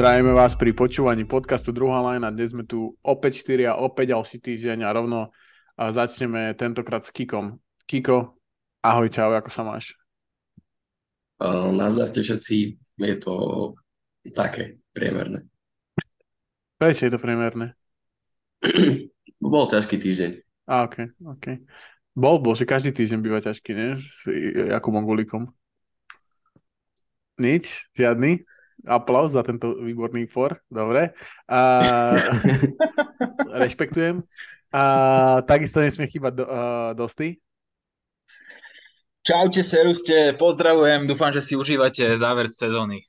Zdravíme vás pri počúvaní podcastu Druhá lajna. Dnes sme tu opäť 4 a opäť ďalší týždeň a rovno a začneme tentokrát s Kikom. Kiko, ahoj, čau, ako sa máš? Uh, nazdarte všetci, je to také priemerné. Prečo je to priemerné? Bol ťažký týždeň. A, ok, ok. Bol, bol, že každý týždeň býva ťažký, nie? S Jakubom Gulikom. Nič? Žiadny? Aplaus za tento výborný for. Dobre. A, rešpektujem. A takisto nesmie chýbať do, uh, Dosty. Čaute, seruste, pozdravujem, dúfam, že si užívate záver sezóny.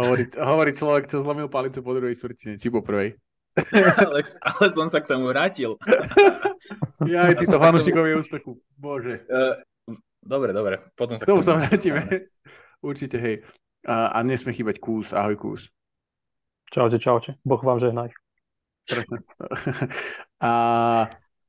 Hovoriť, hovoriť človek, čo zlomil palicu po druhej štvrtine, či po prvej. ale, ale som sa k tomu vrátil. ja aj títo fanúšikovie úspechu. Bože. Uh, dobre, dobre, potom sa k tomu sa vrátime. Určite, hej. A, a nesmie chýbať kús. Ahoj kús. Čaute, čaute. Boh vám žehnaj. Presne. a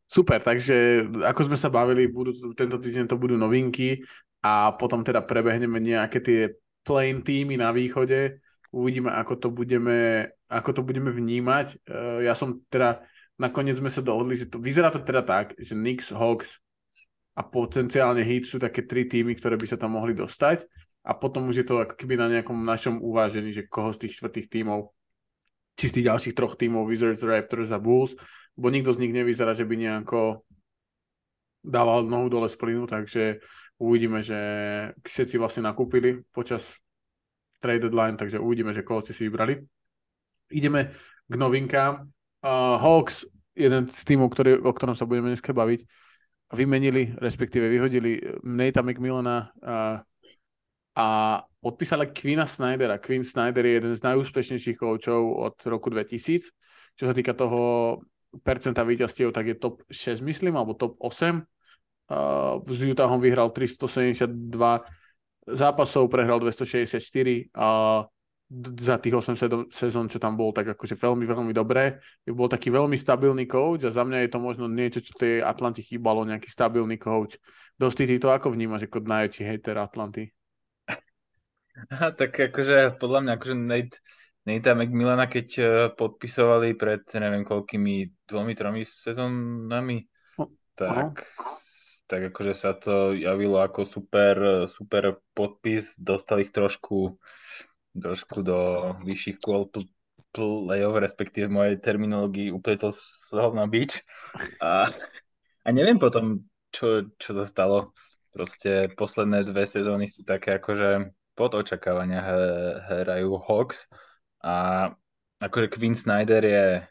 super, takže ako sme sa bavili, budú, tento týždeň to budú novinky a potom teda prebehneme nejaké tie plain týmy na východe. Uvidíme, ako to budeme, ako to budeme vnímať. Uh, ja som teda, nakoniec sme sa dohodli, že to, vyzerá to teda tak, že Knicks, Hawks a potenciálne Heat sú také tri týmy, ktoré by sa tam mohli dostať a potom už je to ako keby na nejakom našom uvážení, že koho z tých štvrtých tímov, či z tých ďalších troch tímov, Wizards, Raptors a Bulls, bo nikto z nich nevyzerá, že by nejako dával nohu dole z plynu, takže uvidíme, že všetci vlastne nakúpili počas trade deadline, takže uvidíme, že koho ste si vybrali. Ideme k novinkám. Uh, Hawks, jeden z tímov, ktorý, o ktorom sa budeme dneska baviť, vymenili, respektíve vyhodili Nate'a McMillana uh, a podpísali Quina Snydera. Quinn Snyder je jeden z najúspešnejších koučov od roku 2000. Čo sa týka toho percenta víťazstiev, tak je top 6, myslím, alebo top 8. Uh, s Utahom vyhral 372 zápasov, prehral 264 a za tých 8 sezón, čo tam bol, tak akože veľmi, veľmi dobré. Bol taký veľmi stabilný coach a za mňa je to možno niečo, čo tej Atlanty chýbalo, nejaký stabilný coach. Dosti ty to ako vnímaš ako najväčší hater Atlanty? Aha, tak akože podľa mňa akože Nate, Nate McMillana, keď uh, podpisovali pred neviem koľkými dvomi, tromi sezónami, tak, tak akože sa to javilo ako super, super podpis, dostali ich trošku, trošku do vyšších kôl play-off, respektíve v mojej terminológii úplne to slov na bič. A, a neviem potom, čo, čo sa stalo. Proste posledné dve sezóny sú také akože pod očakávania hrajú Hawks a akože Quinn Snyder je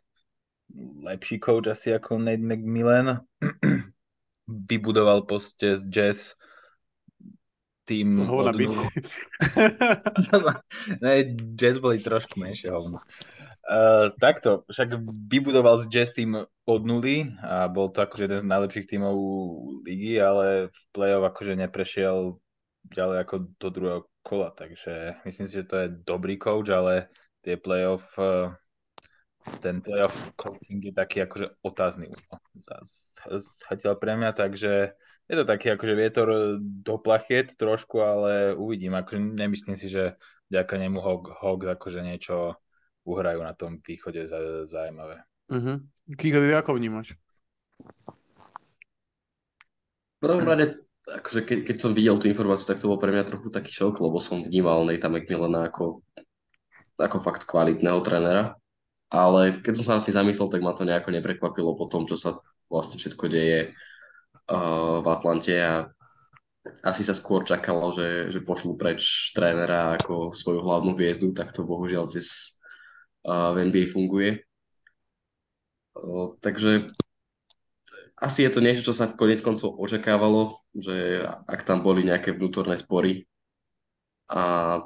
lepší coach asi ako Nate McMillan. Vybudoval poste z Jazz tým od ne, Jazz boli trošku menšie hovno. Uh, takto, však vybudoval z Jazz tým od nuly a bol to akože jeden z najlepších tímov ligy, ale v play-off akože neprešiel ďalej ako do druhého kola, takže myslím si, že to je dobrý coach, ale tie playoff, eh, ten playoff coaching je taký akože otázny zatiaľ pre mňa, takže je to taký akože vietor do plachiet trošku, ale uvidím, akože nemyslím si, že ďaká nemu Hawks akože niečo uhrajú na tom východe zaujímavé. Uh-huh. Kiko, ty ako vnímaš? V prvom rade akože keď, keď som videl tú informáciu, tak to bol pre mňa trochu taký šok, lebo som vnímal Nathan McMillana ako, ako fakt kvalitného trénera. Ale keď som sa na tým zamyslel, tak ma to nejako neprekvapilo po tom, čo sa vlastne všetko deje uh, v Atlante a asi sa skôr čakalo, že, že pošlú preč trénera ako svoju hlavnú hviezdu, tak to bohužiaľ dnes uh, v NBA funguje. Uh, takže asi je to niečo, čo sa v konec koncov očakávalo, že ak tam boli nejaké vnútorné spory a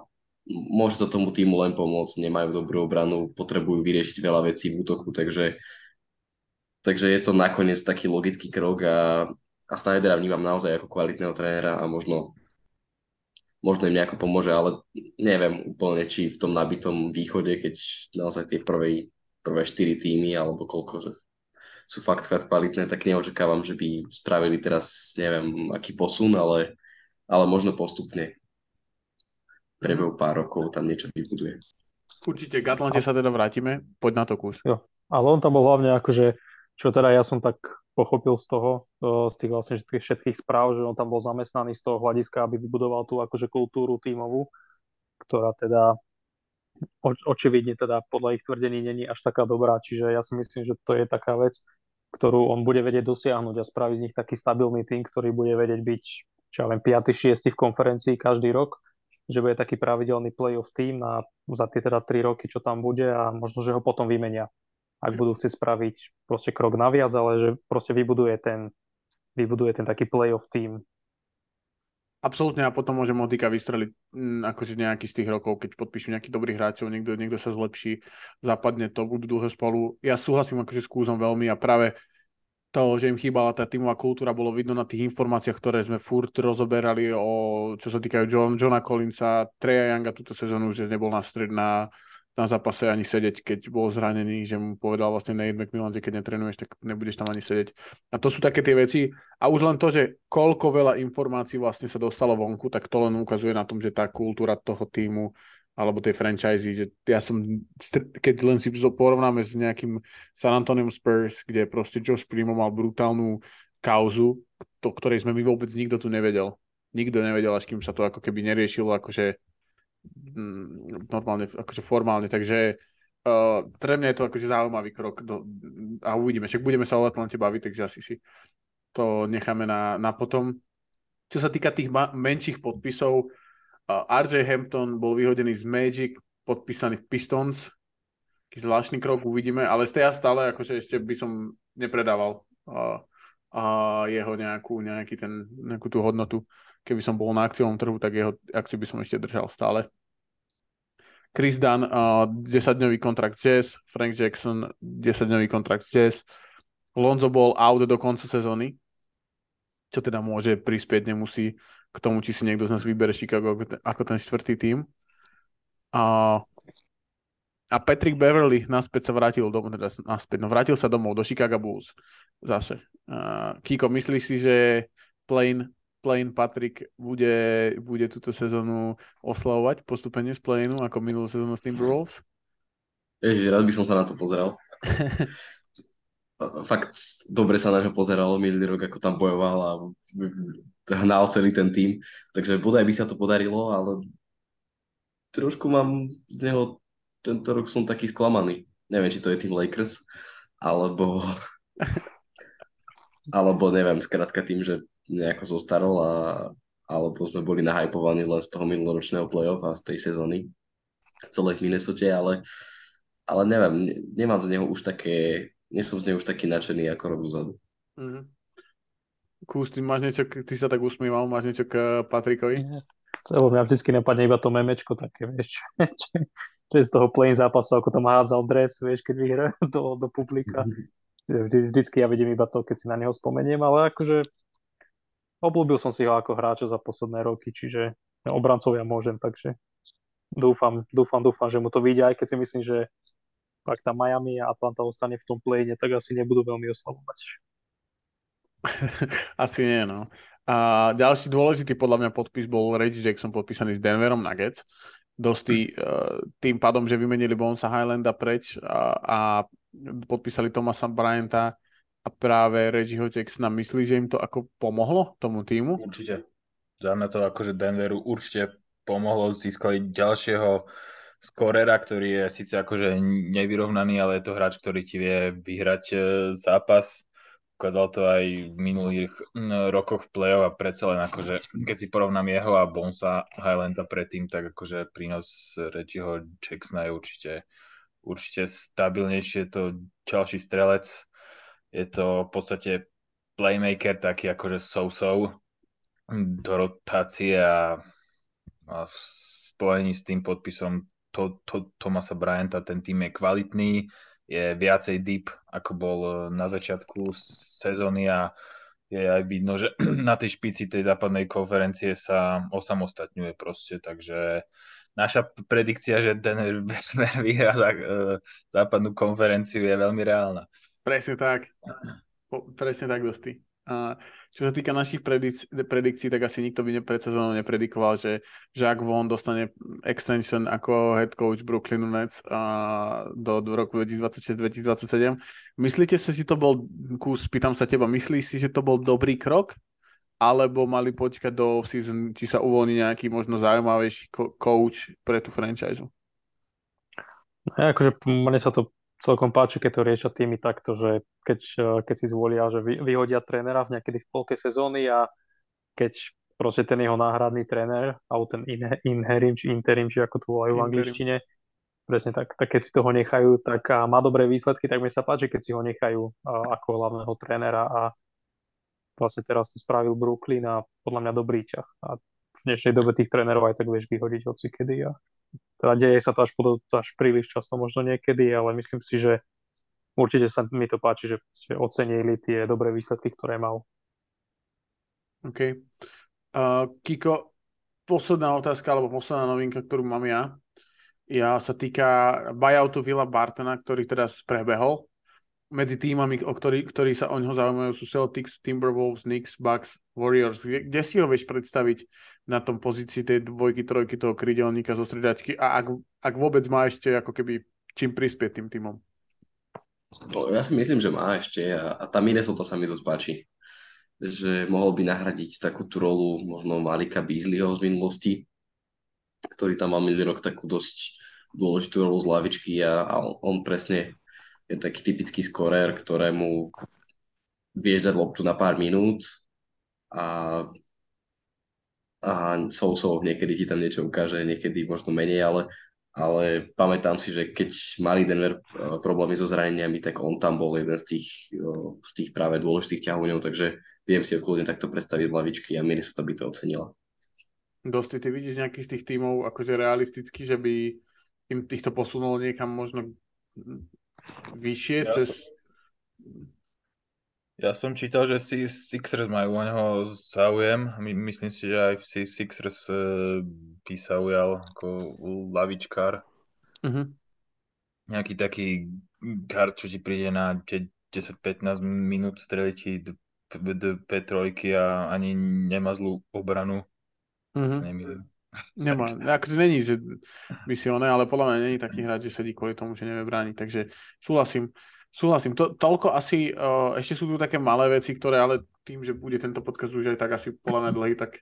môže to tomu týmu len pomôcť, nemajú dobrú obranu, potrebujú vyriešiť veľa vecí v útoku, takže, takže je to nakoniec taký logický krok a, a Snydera vnímam naozaj ako kvalitného trénera a možno, možno im nejako pomôže, ale neviem úplne, či v tom nabitom východe, keď naozaj tie prvé, prvé štyri týmy alebo koľko, že sú fakt kvalitné, tak neočakávam, že by spravili teraz, neviem, aký posun, ale, ale možno postupne prebehu pár rokov tam niečo vybuduje. Určite, k Atlante sa teda vrátime. Poď na to kus. Jo. Ale on tam bol hlavne akože, čo teda ja som tak pochopil z toho, z tých vlastne všetkých, všetkých správ, že on tam bol zamestnaný z toho hľadiska, aby vybudoval tú akože kultúru tímovú, ktorá teda očividne teda podľa ich tvrdení není až taká dobrá, čiže ja si myslím, že to je taká vec, ktorú on bude vedieť dosiahnuť a spraviť z nich taký stabilný tým, ktorý bude vedieť byť, čo ja viem, 5. 6. v konferencii každý rok že bude taký pravidelný playoff tým na, za tie teda 3 roky, čo tam bude a možno, že ho potom vymenia, ak budú chcieť spraviť proste krok naviac, ale že proste vybuduje ten, vybuduje ten taký playoff tým. Absolútne a potom môže Motika vystreliť m, mm, akože nejaký z tých rokov, keď podpíšu nejaký dobrých hráčov, niekto, niekto sa zlepší, zapadne to, budú dlho spolu. Ja súhlasím akože s Kúzom veľmi a práve to, že im chýbala tá tímová kultúra, bolo vidno na tých informáciách, ktoré sme furt rozoberali o, čo sa týkajú John, Johna Collinsa, Treja Younga túto sezónu, že nebol na stred na, na zápase ani sedieť, keď bol zranený, že mu povedal vlastne Nate McMillan, že keď netrenuješ, tak nebudeš tam ani sedieť. A to sú také tie veci. A už len to, že koľko veľa informácií vlastne sa dostalo vonku, tak to len ukazuje na tom, že tá kultúra toho týmu alebo tej franchise, že ja som, keď len si porovnáme s nejakým San Antonio Spurs, kde proste Josh Primo mal brutálnu kauzu, to, ktorej sme my vôbec nikto tu nevedel. Nikto nevedel, až kým sa to ako keby neriešilo akože normálne, akože formálne, takže uh, pre mňa je to akože zaujímavý krok do, a uvidíme, však budeme sa o Atlante baviť, takže asi si to necháme na, na potom. Čo sa týka tých ma- menších podpisov, RJ Hampton bol vyhodený z Magic, podpísaný v Pistons. Taký zvláštny krok, uvidíme, ale z ja stále akože ešte by som nepredával a, a jeho nejakú, nejaký ten, nejakú tú hodnotu. Keby som bol na akciovom trhu, tak jeho akciu by som ešte držal stále. Chris Dunn, uh, 10-dňový kontrakt Jazz, Frank Jackson, 10-dňový kontrakt Jazz, Lonzo bol out do konca sezóny, čo teda môže prispieť, nemusí k tomu, či si niekto z nás vybere Chicago ako ten, štvrtý tým. A, a Patrick Beverly naspäť sa vrátil domov, teda naspäť, no vrátil sa domov do Chicago Bulls zase. A, Kiko, myslíš si, že Plain, Plain Patrick bude, bude túto sezónu oslavovať postupenie z Plainu ako minulú sezónu s Timberwolves? Ježiš, rád by som sa na to pozeral. Fakt dobre sa na neho pozeralo minulý rok, ako tam bojoval a hnal celý ten tým. Takže bodaj by sa to podarilo, ale trošku mám z neho, tento rok som taký sklamaný. Neviem, či to je tým Lakers, alebo alebo neviem, skrátka tým, že nejako zostarol a alebo sme boli nahypovaní len z toho minuloročného playoff a z tej sezóny celé v Minnesota, ale, ale neviem, nemám z neho už také, nie som z neho už taký nadšený ako rok dozadu. Mm-hmm. Kús, ty máš niečo, ty sa tak usmieval, máš niečo k Patrikovi? Lebo mňa vždycky napadne iba to memečko také, vieš, čo je z toho plane zápasu, ako tam hádzal dres, vieš, keď vyhra do, do publika. Vždy, vždycky ja vidím iba to, keď si na neho spomeniem, ale akože obľúbil som si ho ako hráča za posledné roky, čiže obrancov ja môžem, takže dúfam, dúfam, dúfam, že mu to vyjde, aj keď si myslím, že ak tam Miami a Atlanta ostane v tom plane, tak asi nebudú veľmi oslavovať. Asi nie, no. A ďalší dôležitý podľa mňa podpis bol Reggie Jackson podpísaný s Denverom Nuggets. Dosti uh, tým pádom, že vymenili Bonesa Highlanda preč a, a podpísali Tomasa Bryanta a práve Reggieho Jacksona. Myslí, že im to ako pomohlo tomu týmu? Určite. Za mňa to akože Denveru určite pomohlo. Získali ďalšieho skorera, ktorý je síce akože nevyrovnaný, ale je to hráč, ktorý ti vie vyhrať e, zápas ukázal to aj v minulých rokoch v play-off a predsa len akože, keď si porovnám jeho a Bonsa Highlanda predtým, tak akože prínos Reggieho Jacksona je určite, určite stabilnejšie, je to ďalší strelec, je to v podstate playmaker taký akože so-so do rotácie a, a v spojení s tým podpisom to, to, Tomasa Bryanta ten tým je kvalitný, je viacej deep, ako bol e, na začiatku sezóny a je aj vidno, že na tej špici tej západnej konferencie sa osamostatňuje proste, takže naša predikcia, že ten vyhrá uh, západnú konferenciu je veľmi reálna. Presne tak. Presne tak, Dosti. A čo sa týka našich predikcií, predikcií tak asi nikto by sezónou nepredikoval, že Jacques Vaughn dostane extension ako head coach Brooklynu Nets a do, do roku 2026-2027. Myslíte si, že to bol, kus, pýtam sa teba, myslíš si, že to bol dobrý krok? Alebo mali počkať do season, či sa uvoľní nejaký možno zaujímavejší coach pre tú franchise? Ja, akože mne sa to celkom páči, keď to riešia tými takto, že keď, eh, keď si zvolia, že vy, vyhodia trénera v niekedy v polke sezóny a keď proste ten jeho náhradný tréner, alebo ten in, inherim, či interim, či ako to volajú v angličtine, presne tak, tak keď si toho nechajú, tak a má dobré výsledky, tak mi sa páči, keď si ho nechajú a, ako hlavného trénera a vlastne teraz to spravil Brooklyn a podľa mňa dobrý ťah. A v dnešnej dobe tých trénerov aj tak vieš vyhodiť hoci kedy a teda deje sa to až, pod, až príliš často možno niekedy, ale myslím si, že určite sa mi to páči, že ocenili tie dobré výsledky, ktoré mal. OK. Uh, Kiko, posledná otázka, alebo posledná novinka, ktorú mám ja, ja sa týka buyoutu Villa Bartona, ktorý teraz prebehol medzi týmami, o ktorý, ktorí sa o neho zaujímajú, sú Celtics, Timberwolves, Knicks, Bucks, Warriors. Kde, kde si ho vieš predstaviť na tom pozícii tej dvojky, trojky toho krydelníka zo stredačky a ak, ak vôbec má ešte ako keby čím prispieť tým týmom? No, ja si myslím, že má ešte a, a tá Minnesota sa mi dosť páči. Že mohol by nahradiť takú tú rolu možno Malika Beasleyho z minulosti, ktorý tam mal minulý rok takú dosť dôležitú rolu z lavičky a, a on presne je taký typický skorer, ktorému vieš dať loptu na pár minút a, a so, so niekedy ti tam niečo ukáže, niekedy možno menej, ale, ale pamätám si, že keď mali Denver eh, problémy so zraneniami, tak on tam bol jeden z tých, eh, z tých práve dôležitých ťahoňov, takže viem si ho kľudne takto predstaviť z lavičky a Minnesota by to ocenila. Dosti, ty vidíš nejaký z tých tímov akože realisticky, že by im týchto posunul niekam možno vyššie ja cez... Som, ja som čítal, že si Sixers majú o neho záujem. My, myslím si, že aj v Sixers uh, by sa ujal ako lavičkár. Uh-huh. Nejaký taký guard, čo ti príde na 10-15 minút, streliť ti dve trojky a ani nemá zlú obranu. Uh-huh. Nemá, akože není, že by si oné, ale podľa mňa není taký hráč, že sedí kvôli tomu, že nevie brániť, takže súhlasím. Súhlasím. To, toľko asi, uh, ešte sú tu také malé veci, ktoré ale tým, že bude tento podcast už aj tak asi podľa mňa dlhý, tak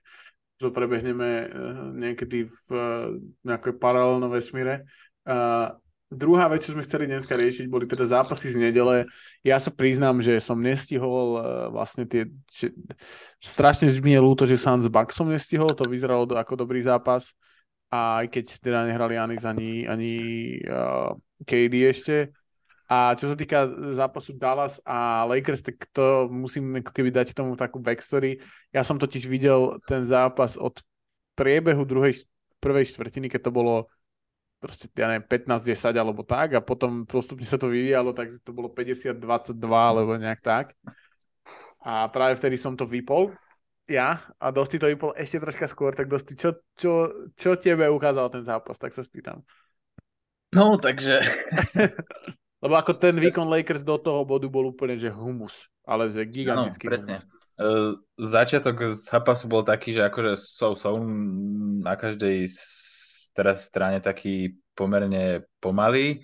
to prebehneme uh, niekedy v uh, nejakej paralelnom vesmíre. Uh, Druhá vec, čo sme chceli dneska riešiť, boli teda zápasy z nedele. Ja sa priznám, že som nestihol uh, vlastne tie... Že, strašne mi je ľúto, že Suns Bucks nestihol, to vyzeralo do, ako dobrý zápas. A aj keď teda nehrali Anis ani, ani uh, KD ešte. A čo sa týka zápasu Dallas a Lakers, tak to musím ako keby dať tomu takú backstory. Ja som totiž videl ten zápas od priebehu druhej, prvej štvrtiny, keď to bolo proste, ja neviem, 15-10 alebo tak a potom postupne sa to vyvíjalo, tak to bolo 50-22 alebo nejak tak. A práve vtedy som to vypol, ja, a Dosti to vypol ešte troška skôr, tak Dosti, čo, čo, čo tebe ukázal ten zápas, tak sa spýtam. No, takže... Lebo ako ten výkon Lakers do toho bodu bol úplne, že humus, ale že gigantický no, presne. humus. Uh, začiatok zápasu bol taký, že akože som, som na každej teraz strane taký pomerne pomalý.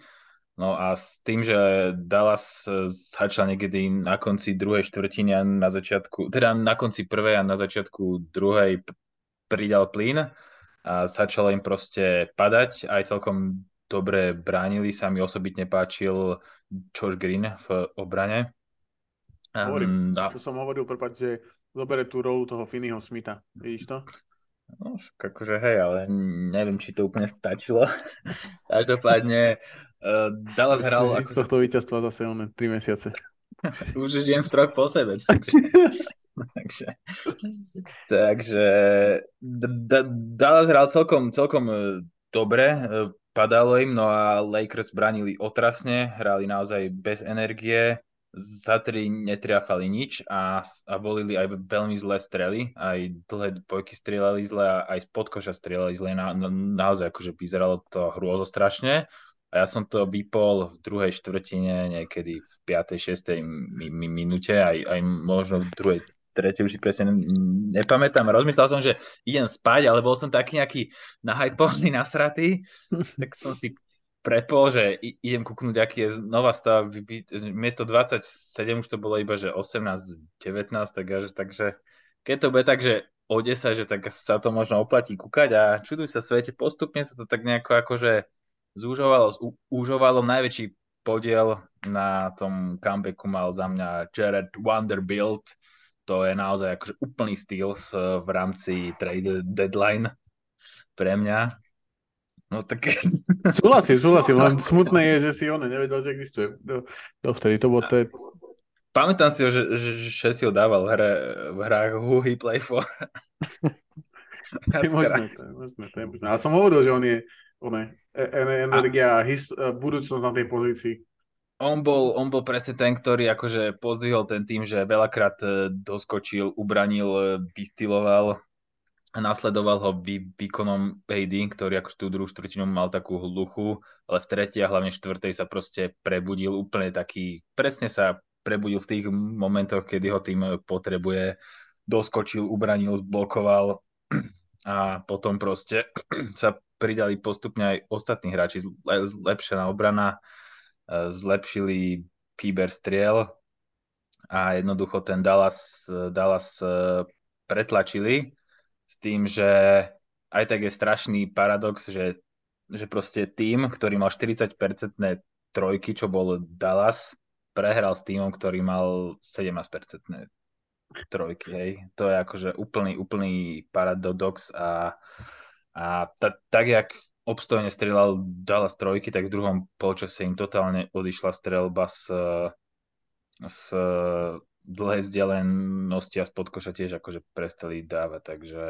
No a s tým, že Dallas začal niekedy na konci druhej štvrtiny a na začiatku, teda na konci prvej a na začiatku druhej pridal plyn a začalo im proste padať. Aj celkom dobre bránili, sa mi osobitne páčil Josh Green v obrane. Hovorím, um, čo som hovoril, prepáč, že zobere tú rolu toho Finneyho Smitha. Vidíš to? No, akože hej, ale neviem, či to úplne stačilo. Každopádne uh, Dallas hral... Ako... Z tohto víťazstva zase on 3 mesiace. Už žijem strok po sebe, takže... takže, takže Dallas hral celkom, celkom e, dobre, e, padalo im, no a Lakers bránili otrasne, hrali naozaj bez energie, za tri netriafali nič a, a volili aj veľmi zlé strely, aj dlhé dvojky strieľali zle a aj z podkoša strieľali zle, na, na, naozaj akože vyzeralo to hrôzo strašne. a ja som to vypol v druhej štvrtine, niekedy v 5. 6. Mi, mi, minúte, aj, aj možno v druhej tretie už si presne nepamätám. Rozmyslel som, že idem spať, ale bol som taký nejaký nahypovaný, nasratý, tak som si prepol, že idem kúknúť, aký je znova stav. Miesto 27 už to bolo iba, že 18, 19, takže, takže keď to bude tak, že o 10, že tak sa to možno oplatí kúkať a čuduj sa svete, postupne sa to tak nejako akože zúžovalo, zúžovalo. Najväčší podiel na tom comebacku mal za mňa Jared Vanderbilt, to je naozaj akože úplný styl v rámci trade deadline pre mňa. No tak... Súhlasím, súhlasím, len smutné je, že si on nevedel, že existuje. Dovtedy to bolo to... Pamätám si že, že, že si ho dával v, hre, v hrách Who He Play For. je možné, to je možné, to je možné. Ale som hovoril, že on je, on je e, energia a his, e, budúcnosť na tej pozícii on bol, on bol presne ten, ktorý akože pozdvihol ten tým, že veľakrát e, doskočil, ubranil, vystiloval nasledoval ho vý, výkonom AD, ktorý akože tú druhú štvrtinu mal takú hluchu, ale v tretej a hlavne štvrtej sa proste prebudil úplne taký, presne sa prebudil v tých momentoch, kedy ho tým potrebuje, doskočil, ubranil, zblokoval a potom proste sa pridali postupne aj ostatní hráči, lepšia obrana, zlepšili výber striel a jednoducho ten Dallas, Dallas e, pretlačili s tým, že aj tak je strašný paradox, že, že proste tým, ktorý mal 40-percentné trojky, čo bol Dallas, prehral s týmom, ktorý mal 17-percentné trojky, hej. To je akože úplný, úplný paradox a, a ta, tak, jak obstojne strieľal Dallas trojky, tak v druhom polčase im totálne odišla strelba z, z dlhej vzdialenosti a spod koša tiež akože prestali dávať, takže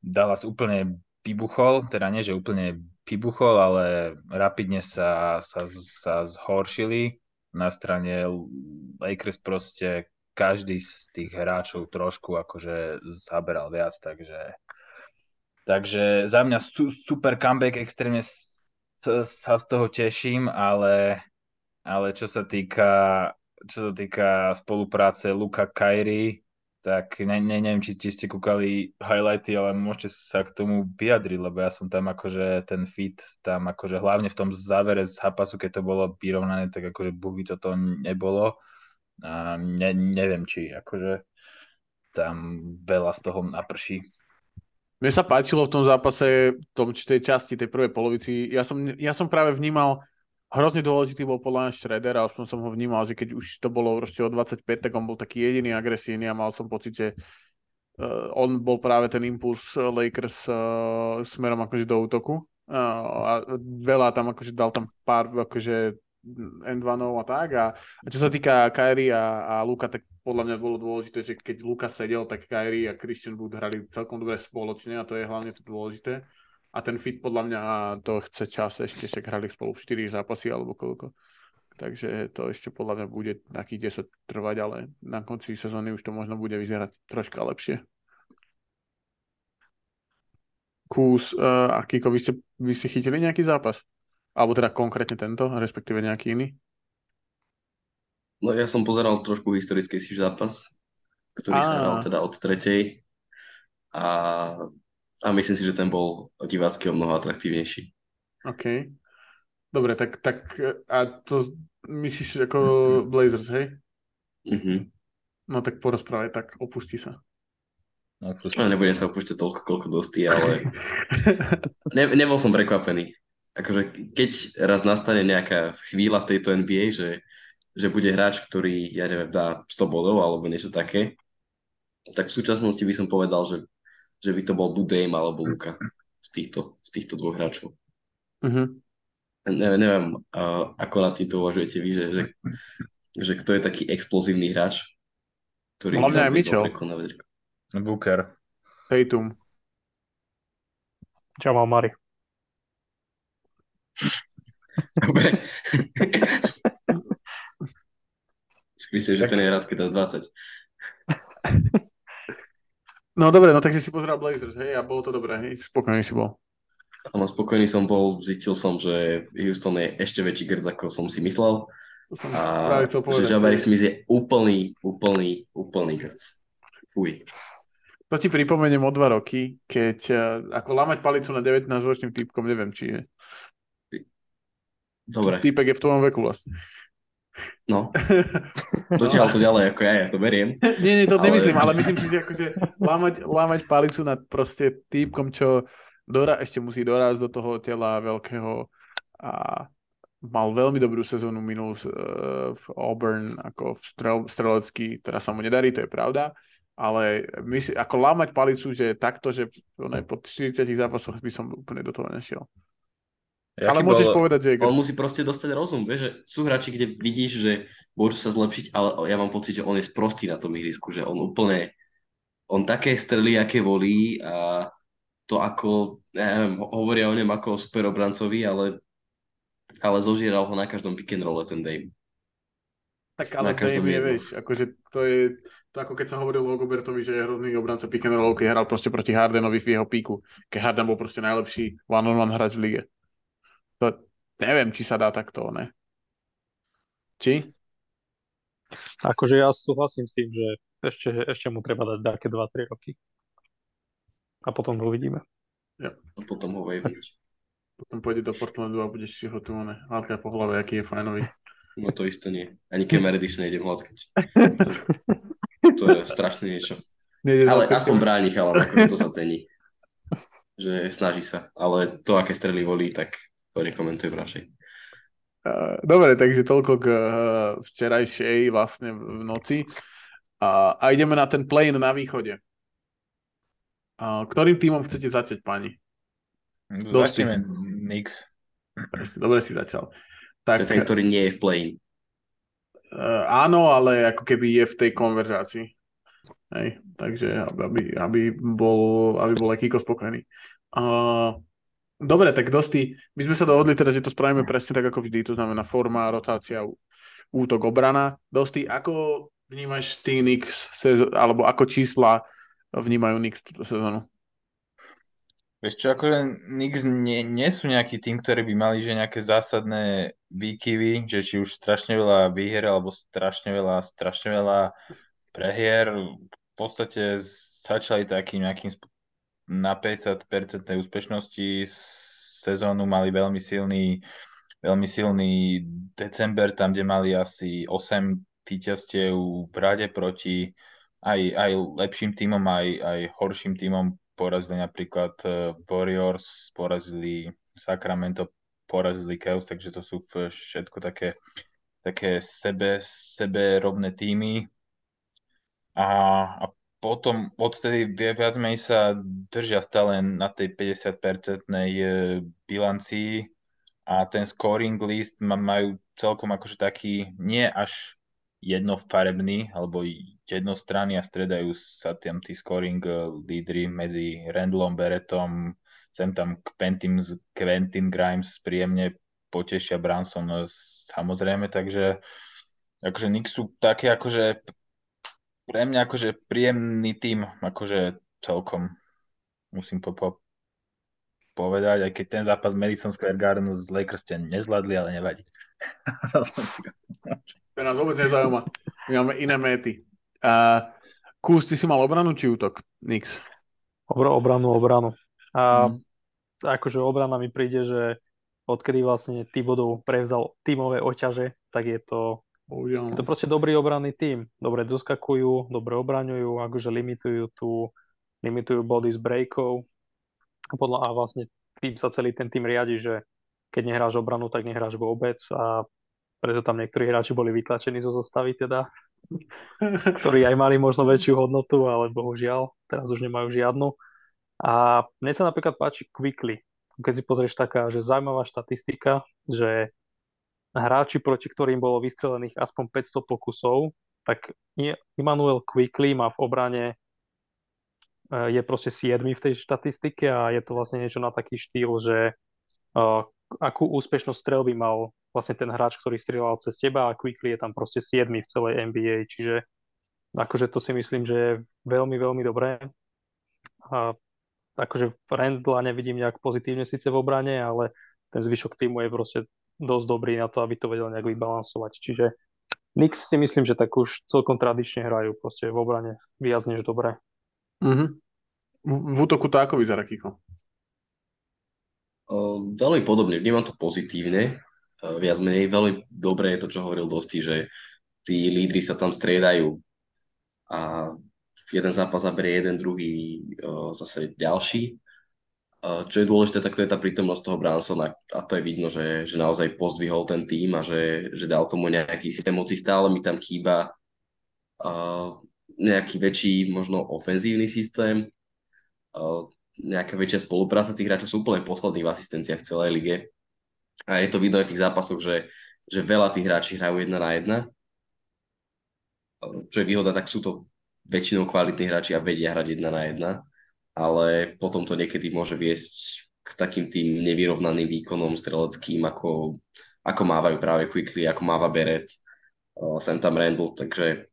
Dallas úplne vybuchol, teda nie, že úplne vybuchol, ale rapidne sa, sa, sa zhoršili. Na strane Lakers proste každý z tých hráčov trošku akože zaberal viac, takže Takže za mňa su, super comeback, extrémne sa z toho teším, ale, ale čo sa týka čo sa týka spolupráce Luka Kairi, tak ne, ne, neviem, či, či ste kúkali highlighty, ale môžete sa k tomu vyjadriť, lebo ja som tam akože ten fit, tam akože hlavne v tom závere z Hapasu, keď to bolo vyrovnané, tak akože buhy to nebolo. A ne, neviem, či akože tam veľa z toho naprší. Mne sa páčilo v tom zápase, v tom, tej časti, tej prvej polovici, ja som, ja som práve vnímal, hrozne dôležitý bol podľa mňa Shredder, ale som ho vnímal, že keď už to bolo proste o 25, tak on bol taký jediný agresívny a mal som pocit, že uh, on bol práve ten impuls Lakers uh, smerom akože do útoku. Uh, a veľa tam akože dal tam pár akože 2 a tak. A, a čo sa týka Kyrie a, a Luka, tak podľa mňa bolo dôležité, že keď Luka sedel, tak Kyrie a Christian Wood hrali celkom dobre spoločne a to je hlavne to dôležité. A ten fit podľa mňa to chce čas ešte, však hrali spolu 4 zápasy alebo koľko. Takže to ešte podľa mňa bude nejakých 10 trvať, ale na konci sezóny už to možno bude vyzerať troška lepšie. Kús uh, a Kiko, vy ste, vy ste chytili nejaký zápas? Alebo teda konkrétne tento, respektíve nejaký iný? No ja som pozeral trošku si zápas, ktorý a... sa hral teda od tretej a, a myslím si, že ten bol divácky o mnoho atraktívnejší. OK. Dobre, tak, tak a to myslíš ako mm-hmm. Blazers, hej? Mhm. No tak porozprávaj, tak opustí sa. No, nebudem sa opúšťať toľko, koľko dostí, ale ne, nebol som prekvapený akože keď raz nastane nejaká chvíľa v tejto NBA, že, že bude hráč, ktorý, ja neviem, dá 100 bodov alebo niečo také, tak v súčasnosti by som povedal, že, že by to bol buď Dame alebo Luka z týchto, z týchto dvoch hráčov. Uh-huh. Neviem, neviem uh, ako na týmto uvažujete vy, že, že, že kto je taký explozívny hráč, ktorý... Hlavne aj Mitchell. Booker. Tatum. Jamal Murray. Dobre. myslím, že ten je rád, keď dá 20. No dobre, no tak si si pozeral Blazers, hej, a bolo to dobré, hej, spokojný si bol. Áno, spokojný som bol, zistil som, že Houston je ešte väčší grc, ako som si myslel. To som A práve chcel povedať. že Jabari Smith je úplný, úplný, úplný grc. Fuj. To ti pripomeniem o dva roky, keď eh, ako lamať palicu na 19-ročným typkom, neviem, či je. Dobre, Typek je v tvojom veku vlastne. No. Dotiaľ to ďalej, ako ja, ja to beriem. Nie, nie, to Ale- nemyslím, ale myslím si, že akože lámať, lámať palicu nad proste týpkom, čo dora, ešte musí dorásť do toho tela veľkého a mal veľmi dobrú sezónu minul v Auburn ako v strel, strelecký, teraz sa mu nedarí, to je pravda, ale mysl, ako lámať palicu, že takto, že po 40 zápasoch by som úplne do toho nešiel. Ale Jaký môžeš bol- povedať, že je On musí proste dostať rozum, vieš, že sú hráči, kde vidíš, že môžu sa zlepšiť, ale ja mám pocit, že on je sprostý na tom ihrisku, že on úplne, on také strely, aké volí a to ako, ja neviem, ho- hovoria o ňom ako o superobrancovi, ale, ale zožieral ho na každom pick and rolle ten Dame. Tak ale na každom Dame je, vieš, akože to je to ako keď sa hovorilo o Gobertovi, že je hrozný obranca pick and roll, keď hral proste proti Hardenovi v jeho píku, keď Harden bol proste najlepší one-on-one hráč v lige. To neviem, či sa dá takto, ne? Či? Akože ja súhlasím s tým, že ešte, ešte mu treba dať také 2-3 roky. A potom to uvidíme. A potom ho waviť. Potom pôjde do Portlandu a budeš si ho tu, ne? Hladkať po hlave, aký je fajnový. No to isto nie. Ani Reddish nejdem hladkať. To, to je strašné niečo. Nejde Ale do- aspoň bráni chalan, akože to sa cení. Že snaží sa. Ale to, aké strely volí, tak to nekomentujem radšej. Dobre, takže toľko k uh, včerajšej vlastne v noci. A, a ideme na ten play na východe. Uh, ktorým týmom chcete začať, pani? Začneme Knicks. Dobre si, začal. To Tak je ten, ktorý nie je v play uh, áno, ale ako keby je v tej konverzácii. Hej, takže aby, aby, bol, aby bol aj Kiko spokojný. Uh, dobre, tak dosti, my sme sa dohodli teda, že to spravíme presne tak ako vždy, to znamená forma, rotácia, útok, obrana. Dosti, ako vnímaš ty sezó- alebo ako čísla vnímajú Knicks túto sezónu? Vieš čo, akože Knicks nie, nie sú nejaký tým, ktorí by mali že nejaké zásadné výkyvy, že či už strašne veľa výher, alebo strašne veľa, strašne veľa prehier. V podstate začali takým nejakým na 50% úspešnosti sezónu mali veľmi silný, veľmi silný december, tam, kde mali asi 8 víťazstiev v rade proti aj, aj lepším tímom, aj, aj horším tímom porazili napríklad eh, Warriors, porazili Sacramento, porazili Chaos, takže to sú všetko také, také sebe, sebe rovné týmy. A, a potom odtedy vi- viac menej sa držia stále na tej 50-percentnej eh, bilancii a ten scoring list ma- majú celkom akože taký nie až jednofarebný alebo jednostranný a stredajú sa tam tí scoring eh, lídry medzi Randallom Beretom, sem tam Quentin, Quentin Grimes príjemne potešia Branson eh, samozrejme, takže akože Knicks sú také akože pre mňa akože príjemný tým, akože celkom musím po, po, povedať, aj keď ten zápas Madison Square Garden z Lakers ste nezvládli, ale nevadí. To nás vôbec nezaujíma. My máme iné méty. Uh, Kús, ty si mal obranu či útok? Nix. Obr- obranu, obranu. A Mm. akože obrana mi príde, že odkedy vlastne Tibodov prevzal tímové oťaže, tak je to, Bohužiaľ. je to no. proste dobrý obranný tím. Dobre doskakujú, dobre obraňujú, akože limitujú tu, limitujú body z breakov. A, podľa, a vlastne tým sa celý ten tým riadi, že keď nehráš obranu, tak nehráš vôbec a preto tam niektorí hráči boli vytlačení zo zostavy teda, ktorí aj mali možno väčšiu hodnotu, ale bohužiaľ, teraz už nemajú žiadnu. A mne sa napríklad páči Quickly. Keď si pozrieš taká, že zaujímavá štatistika, že hráči, proti ktorým bolo vystrelených aspoň 500 pokusov, tak Immanuel Quickly má v obrane e, je proste 7 v tej štatistike a je to vlastne niečo na taký štýl, že uh, akú úspešnosť strelby mal vlastne ten hráč, ktorý strieľal cez teba a Quickly je tam proste 7 v celej NBA, čiže akože to si myslím, že je veľmi, veľmi dobré. A akože Randla nevidím nejak pozitívne síce v obrane, ale ten zvyšok týmu je proste dosť dobrý na to, aby to vedel nejak vybalansovať. Čiže Knicks si myslím, že tak už celkom tradične hrajú proste v obrane viac než dobre. Mm-hmm. V, v útoku to ako vyzerá, Kiko? Uh, veľmi podobne, vnímam to pozitívne. Uh, viac menej veľmi dobre je to, čo hovoril Dosti, že tí lídry sa tam striedajú a jeden zápas zaberie jeden, druhý uh, zase ďalší. Čo je dôležité, tak to je tá prítomnosť toho Bransona. A to je vidno, že, že naozaj pozdvihol ten tým a že, že dal tomu nejaký systém, moci. Stále mi tam chýba uh, nejaký väčší možno ofenzívny systém, uh, nejaká väčšia spolupráca tých hráčov. Sú úplne poslední v asistenciách v celej lige. A je to vidno aj v tých zápasoch, že, že veľa tých hráči hrajú jedna na jedna. Čo je výhoda, tak sú to väčšinou kvalitní hráči a vedia hrať jedna na jedna, ale potom to niekedy môže viesť k takým tým nevyrovnaným výkonom streleckým, ako, ako mávajú práve Quickly, ako máva Beret, sem tam Randall, takže,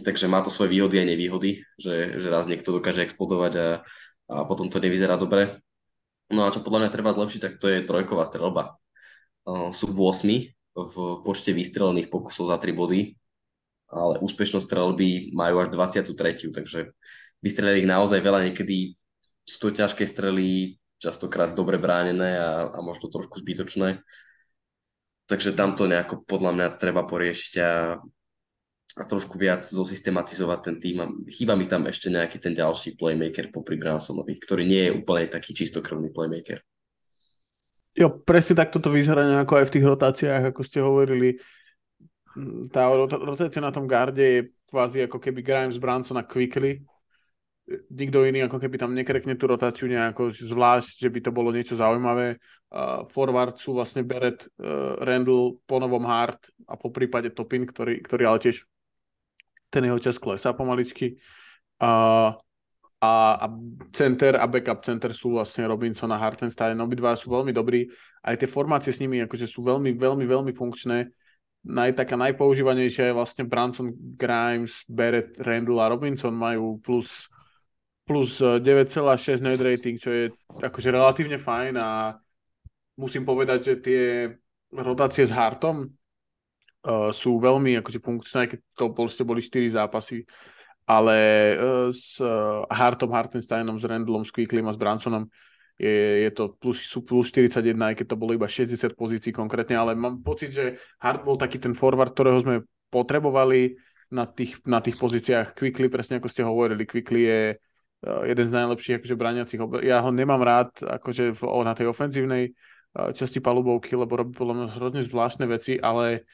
takže má to svoje výhody a nevýhody, že, že raz niekto dokáže explodovať a, a potom to nevyzerá dobre. No a čo podľa mňa treba zlepšiť, tak to je trojková strelba. Sú v 8 v počte vystrelených pokusov za 3 body, ale úspešnosť strelby majú až 23. Takže vystrelili ich naozaj veľa, niekedy sú to ťažké strely, častokrát dobre bránené a, a možno trošku zbytočné. Takže tam to nejako podľa mňa treba poriešiť a, a trošku viac zosystematizovať ten tým. A chýba mi tam ešte nejaký ten ďalší playmaker popri Bransonovi, ktorý nie je úplne taký čistokrvný playmaker. Jo, presne takto to vyzerá nejako aj v tých rotáciách, ako ste hovorili tá rotácia na tom garde je kvázi ako keby Grimes, Branson a Quickly. Nikto iný ako keby tam nekrekne tú rotáciu nejako zvlášť, že by to bolo niečo zaujímavé. Uh, forward sú vlastne Beret, uh, Randall, ponovom Hart a po prípade Topin, ktorý, ktorý ale tiež ten jeho čas klesá pomaličky. Uh, a, a center a backup center sú vlastne Robinson a Hartenstein. Obidva sú veľmi dobrí. Aj tie formácie s nimi akože sú veľmi, veľmi, veľmi funkčné naj, taká najpoužívanejšia je vlastne Branson, Grimes, Barrett, Randall a Robinson majú plus, plus 9,6 net rating, čo je akože relatívne fajn a musím povedať, že tie rotácie s Hartom uh, sú veľmi akože funkčné, keď to proste boli 4 zápasy, ale uh, s uh, Hartom, Hartensteinom, s Randallom, s Quicklym a s Bransonom je, je to plus, sú plus 41, aj keď to bolo iba 60 pozícií konkrétne, ale mám pocit, že Hart bol taký ten forward, ktorého sme potrebovali na tých, na tých pozíciách. Quickly, presne ako ste hovorili, Quickly je uh, jeden z najlepších akože braniacich. Ja ho nemám rád akože v, na tej ofenzívnej uh, časti palubovky, lebo robí podľa mňa hrozne zvláštne veci, ale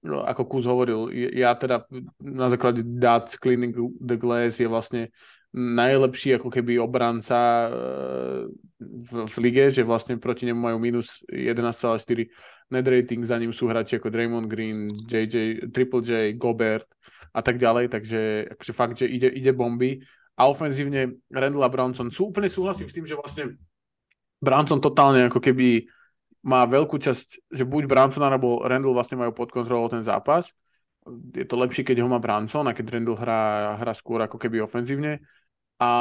no, ako Kuz hovoril, ja teda na základe dát Cleaning the Glass je vlastne najlepší ako keby obranca eh, v, v lige, že vlastne proti nemu majú minus 11,4 net rating, za ním sú hráči ako Draymond Green, JJ, Triple J, Gobert a tak ďalej, takže akože fakt, že ide, ide bomby a ofenzívne Randall a Brownson sú úplne súhlasím s tým, že vlastne Brownson totálne ako keby má veľkú časť, že buď Brownson alebo Randall vlastne majú pod kontrolou ten zápas. Je to lepšie, keď ho má Branson a keď Randall hrá, hrá skôr ako keby ofenzívne. A,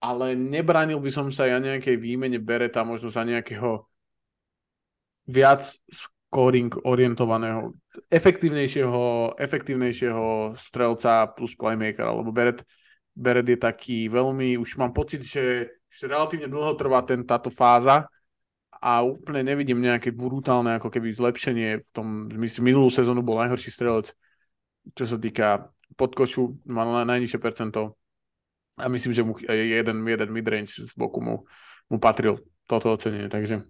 ale nebránil by som sa ja nejakej výmene Bereta možno za nejakého viac scoring orientovaného, efektívnejšieho, efektívnejšieho strelca plus playmaker, lebo Beret, Beret je taký veľmi, už mám pocit, že, že relatívne dlho trvá ten, táto fáza a úplne nevidím nejaké brutálne ako keby zlepšenie v tom, myslím, minulú sezónu bol najhorší strelec, čo sa týka podkošu, mal najnižšie percento a myslím, že mu jeden, jeden midrange z boku mu, mu patril toto ocenenie, takže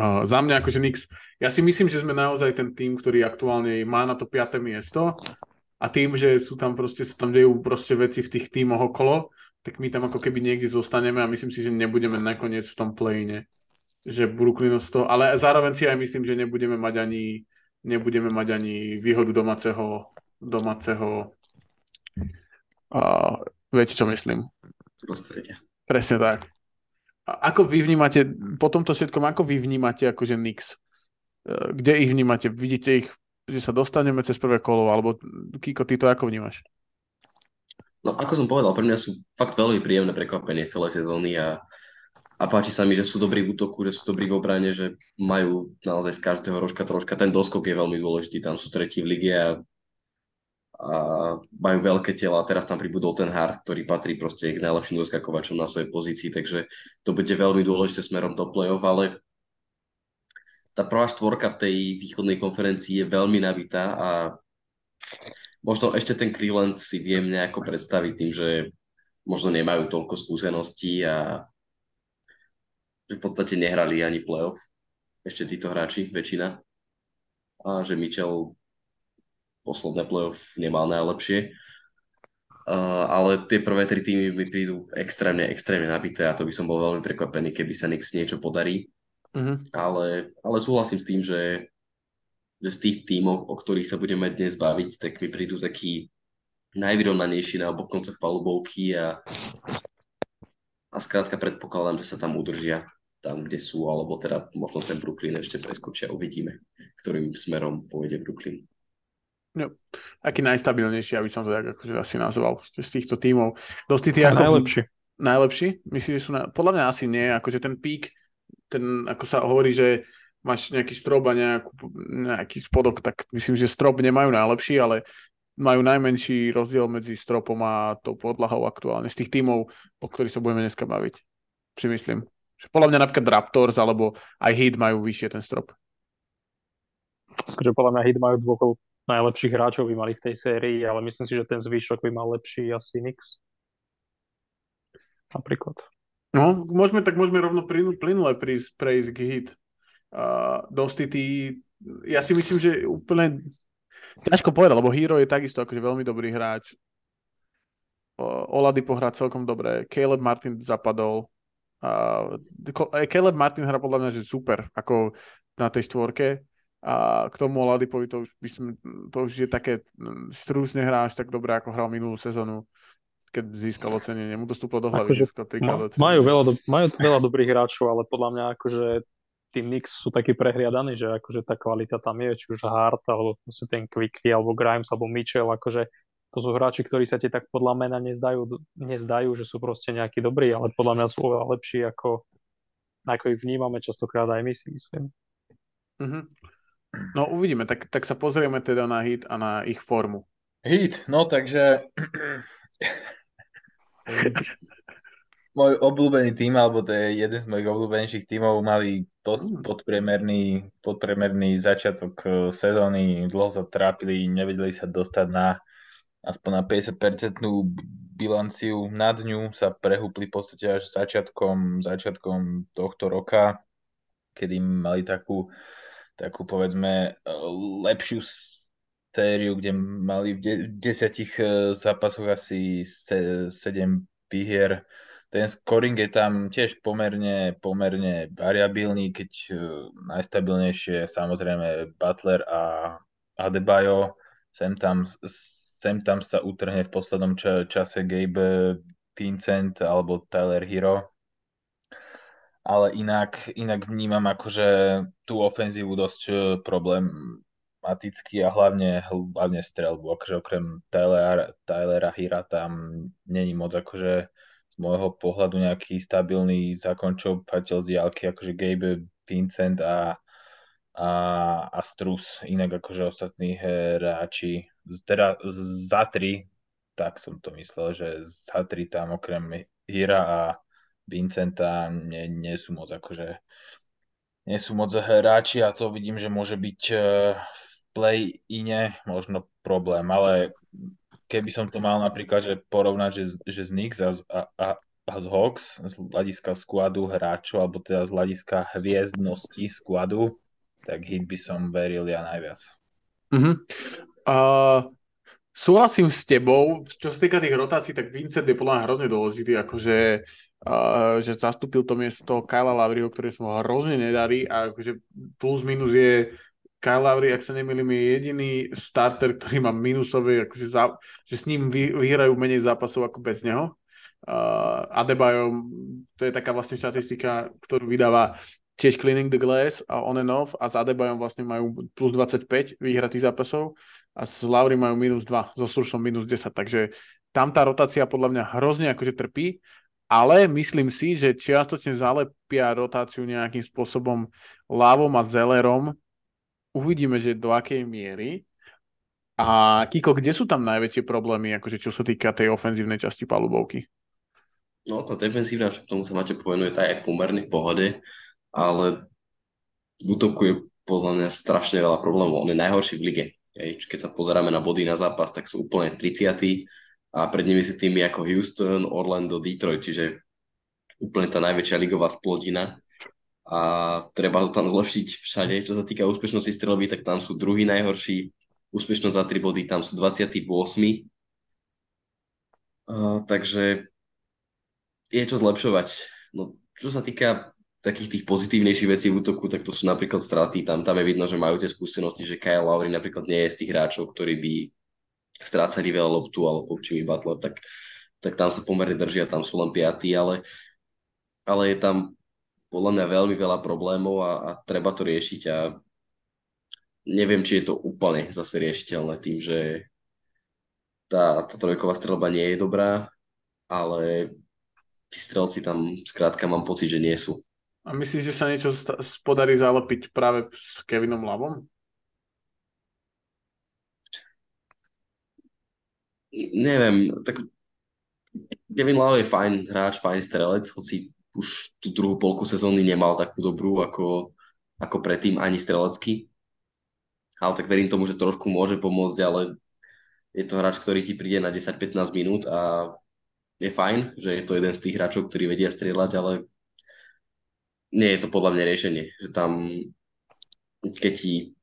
uh, za mňa akože Nix, ja si myslím, že sme naozaj ten tým, ktorý aktuálne má na to 5. miesto a tým, že sú tam proste, sa tam dejú proste veci v tých tímoch okolo, tak my tam ako keby niekde zostaneme a myslím si, že nebudeme nakoniec v tom playne že Brooklyn z toho, ale zároveň si aj myslím, že nebudeme mať ani nebudeme mať ani výhodu domáceho domáceho uh, Viete, čo myslím? Prostredia. Presne tak. A ako vy vnímate, po tomto všetkom, ako vy vnímate akože Nix? E, kde ich vnímate? Vidíte ich, že sa dostaneme cez prvé kolo? Alebo Kiko, ty to ako vnímaš? No ako som povedal, pre mňa sú fakt veľmi príjemné prekvapenie celej sezóny a, a páči sa mi, že sú dobrí v útoku, že sú dobrí v obrane, že majú naozaj z každého rožka troška. Ten doskok je veľmi dôležitý, tam sú tretí v lige a, a majú veľké tela. Teraz tam pribudol ten Hart, ktorý patrí proste k najlepším doskakovačom na svojej pozícii, takže to bude veľmi dôležité smerom do play-off, ale tá prvá štvorka v tej východnej konferencii je veľmi nabitá a možno ešte ten Cleveland si viem nejako predstaviť tým, že možno nemajú toľko skúseností a že v podstate nehrali ani playoff ešte títo hráči, väčšina. A že Mitchell posledné playoff nemal najlepšie. Uh, ale tie prvé tri týmy mi prídu extrémne, extrémne nabité a to by som bol veľmi prekvapený, keby sa Nix niečo podarí. Uh-huh. Ale, ale súhlasím s tým, že že z tých tímov, o ktorých sa budeme dnes baviť, tak mi prídu takí najvyrovnanejší na oboch koncoch palubovky a, a skrátka predpokladám, že sa tam udržia tam, kde sú, alebo teda možno ten Brooklyn ešte preskočia, uvidíme, ktorým smerom pôjde Brooklyn. No, aký najstabilnejší, aby som to tak akože asi nazval z týchto tímov. Dosť ty ako... Najlepší. Najlepší? Myslíš, že sú na... Podľa mňa asi nie, akože ten pík, ten, ako sa hovorí, že máš nejaký strop a nejakú, nejaký spodok, tak myslím, že strop nemajú najlepší, ale majú najmenší rozdiel medzi stropom a tou podlahou aktuálne z tých tímov, o ktorých sa budeme dneska baviť. Si myslím. Podľa mňa napríklad Raptors alebo aj Heat majú vyššie ten strop. Takže podľa mňa Heat majú dvoch najlepších hráčov by mali v tej sérii, ale myslím si, že ten zvyšok by mal lepší asi Knicks. Napríklad. No, môžeme, tak môžeme rovno plynule prejsť k Heat uh, Dostity, ja si myslím, že úplne ťažko povedať, lebo Hero je takisto akože veľmi dobrý hráč. Uh, Olady pohrá celkom dobre, Caleb Martin zapadol. Uh, Caleb Martin hrá podľa mňa, že super, ako na tej štvorke. A k tomu Oladipovi to už, by som, to už je také, strúsne hráš tak dobre, ako hral minulú sezónu keď získal ocenenie. Mu to stúplo do hlavy. Akože, ma, majú, veľa do, majú veľa dobrých hráčov, ale podľa mňa akože tí Knicks sú takí prehriadaní, že akože tá kvalita tam je, či už Hart, alebo ten Quickly, alebo Grimes, alebo Mitchell, akože to sú hráči, ktorí sa ti tak podľa mena nezdajú, nezdajú, že sú proste nejakí dobrí, ale podľa mňa sú oveľa lepší, ako, ako ich vnímame častokrát aj my si myslím. Mm-hmm. No uvidíme, tak, tak sa pozrieme teda na hit a na ich formu. Hit, no takže môj obľúbený tým, alebo to je jeden z mojich obľúbenejších tímov, mali dosť mm. podpriemerný, podpriemerný začiatok e, sezóny, dlho sa trápili, nevedeli sa dostať na aspoň na 50% bilanciu na dňu, sa prehúpli v podstate až začiatkom, začiatkom tohto roka, kedy mali takú, takú povedzme e, lepšiu sériu, kde mali v de- desiatich e, zápasoch asi 7 výhier, ten scoring je tam tiež pomerne, pomerne variabilný, keď uh, najstabilnejšie samozrejme Butler a Adebayo, sem tam, sem tam sa utrhne v poslednom ča- čase Gabe Vincent alebo Tyler Hero. Ale inak, inak vnímam akože tú ofenzívu dosť e, problematicky a hlavne, hlavne strelbu. Akože okrem Tylera, Tylera Hira tam není moc akože z môjho pohľadu nejaký stabilný zakončovateľ z diálky, akože Gabe, Vincent a, a, a Strus, inak akože ostatní hráči. Teda za tri, tak som to myslel, že za tri tam okrem Hira a Vincenta nie, nie sú moc akože nie sú moc hráči a to vidím, že môže byť v play-ine možno problém, ale keby som to mal napríklad že porovnať, že, že z Knicks a, a, a z Hawks z hľadiska skladu hráčov, alebo teda z hľadiska hviezdnosti skladu, tak hit by som veril ja najviac. Uh-huh. Uh, súhlasím s tebou, čo sa týka tých rotácií, tak Vincent je podľa mňa hrozne dôležitý, akože uh, že zastúpil to miesto toho Kyla Lavriho, ktorý som ho hrozne nedarí a akože plus minus je Kyle Lowry, ak sa nemýlim, je jediný starter, ktorý má minusové, akože za, že s ním vy, vyhrajú menej zápasov ako bez neho. Uh, Adebayo, to je taká vlastne štatistika, ktorú vydáva tiež Cleaning the Glass a on and off a s Adebayom vlastne majú plus 25 vyhratých zápasov a s Lauri majú minus 2, so Sursom minus 10, takže tam tá rotácia podľa mňa hrozne akože trpí, ale myslím si, že čiastočne zalepia rotáciu nejakým spôsobom Lávom a Zellerom. Uvidíme, že do akej miery. A Kiko, kde sú tam najväčšie problémy, akože čo sa týka tej ofenzívnej časti palubovky? No, tá defensívna, k tomu sa máte povenuje, tá je pomerne v pohode, ale v útoku je podľa mňa strašne veľa problémov. On je najhorší v lige. Keď sa pozeráme na body na zápas, tak sú úplne 30 a pred nimi sú týmy ako Houston, Orlando, Detroit, čiže úplne tá najväčšia ligová splodina a treba to tam zlepšiť všade. Čo sa týka úspešnosti strelby, tak tam sú druhý najhorší, úspešnosť za 3 body, tam sú 28. Uh, takže je čo zlepšovať. No, čo sa týka takých tých pozitívnejších vecí v útoku, tak to sú napríklad straty. Tam, tam je vidno, že majú tie skúsenosti, že Kyle Lowry napríklad nie je z tých hráčov, ktorí by strácali veľa loptu alebo Jimmy Butler, tak, tak tam sa pomerne držia, tam sú len piatí, ale, ale je tam podľa mňa veľmi veľa problémov a, a treba to riešiť a neviem, či je to úplne zase riešiteľné tým, že tá, tá trojková strelba nie je dobrá, ale tí strelci tam skrátka mám pocit, že nie sú. A myslíš, že sa niečo podarí zalepiť práve s Kevinom Lavom? Neviem, tak Kevin Love je fajn hráč, fajn strelec, hoci už tú druhú polku sezóny nemal takú dobrú ako, ako predtým ani strelecky. Ale tak verím tomu, že trošku môže pomôcť, ale je to hráč, ktorý ti príde na 10-15 minút a je fajn, že je to jeden z tých hráčov, ktorí vedia strieľať, ale nie je to podľa mňa riešenie, že tam keď ti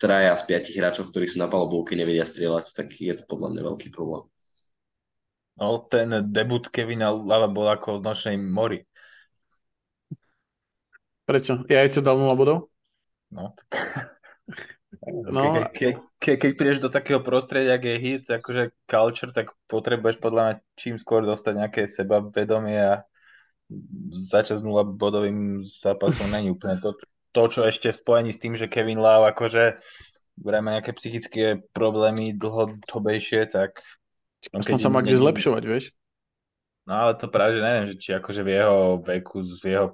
traja z piatich hráčov, ktorí sú na palobovke, nevedia strieľať, tak je to podľa mňa veľký problém. No, ten debut Kevina Lava bol ako v nočnej mori. Prečo? Ja aj dal 0 bodov? No, tak... No, ke, ke, ke, keď prídeš do takého prostredia, kde je hit, akože culture, tak potrebuješ podľa mňa čím skôr dostať nejaké sebavedomie a začať s bodovým zápasom není úplne to, to, čo ešte v spojení s tým, že Kevin Love akože má nejaké psychické problémy dlhodobejšie, tak... Aspoň sa má kde zlepšovať, vieš? No ale to práve, že neviem, že či akože v jeho veku, v jeho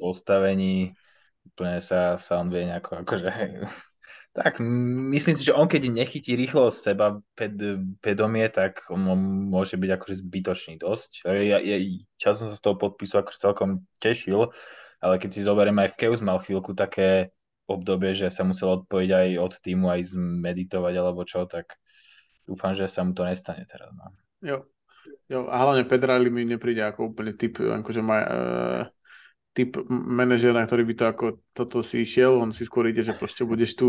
postavení úplne sa, sa on vie nejako akože tak, myslím si, že on keď nechytí rýchlo z seba ped, pedomie, tak on môže byť akože zbytočný dosť. Ja, ja, čas som sa z toho podpisu akože celkom tešil, ale keď si zoberiem aj v Keus mal chvíľku také obdobie, že sa musel odpojiť aj od týmu, aj zmeditovať alebo čo, tak dúfam, že sa mu to nestane teraz. No. Jo. jo, a hlavne Pedrali mi nepríde ako úplne typ, akože má, uh, typ manažera, ktorý by to ako toto si išiel, on si skôr ide, že proste budeš tu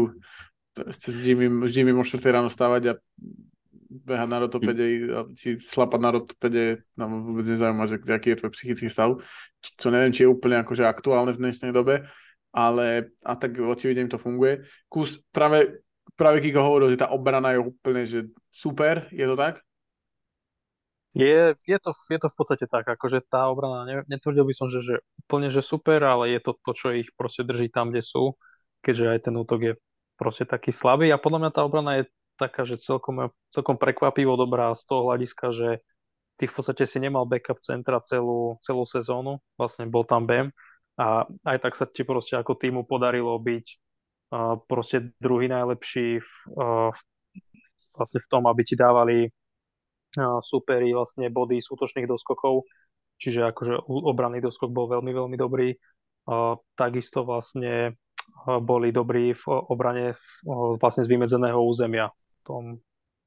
s Jimmy, o 4 ráno stávať a behať na rotopede a si slapať na rotopede, nám vôbec nezaujíma, že aký je tvoj psychický stav, čo neviem, či je úplne akože aktuálne v dnešnej dobe, ale a tak očividne to funguje. Kus práve, práve Kiko hovoril, že tá obrana je úplne že super, je to tak? Je, je, to, je to v podstate tak, akože tá obrana, ne, netvrdil by som, že, že úplne že super, ale je to to, čo ich proste drží tam, kde sú, keďže aj ten útok je proste taký slabý. A podľa mňa tá obrana je taká, že celkom, celkom prekvapivo dobrá z toho hľadiska, že ty v podstate si nemal backup centra celú, celú sezónu, vlastne bol tam BEM a aj tak sa ti proste ako týmu podarilo byť uh, proste druhý najlepší v, uh, vlastne v tom, aby ti dávali superi vlastne body z útočných doskokov, čiže akože obranný doskok bol veľmi, veľmi dobrý. Takisto vlastne boli dobrí v obrane vlastne z vymedzeného územia, v tom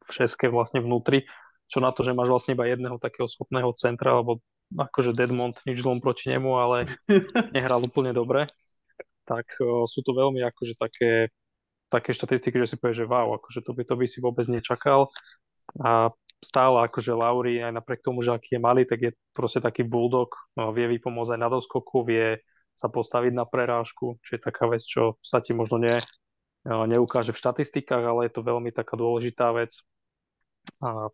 v šeske vlastne vnútri, čo na to, že máš vlastne iba jedného takého schopného centra, alebo akože Deadmont nič zlom proti nemu, ale nehral úplne dobre, tak sú to veľmi akože také, také štatistiky, že si povieš, že wow, akože to by, to by si vôbec nečakal. A stále akože Lauri, aj napriek tomu, že aký je malý, tak je proste taký bulldog, no, vie vypomôcť aj na doskoku, vie sa postaviť na prerážku, čiže je taká vec, čo sa ti možno ne, neukáže v štatistikách, ale je to veľmi taká dôležitá vec. A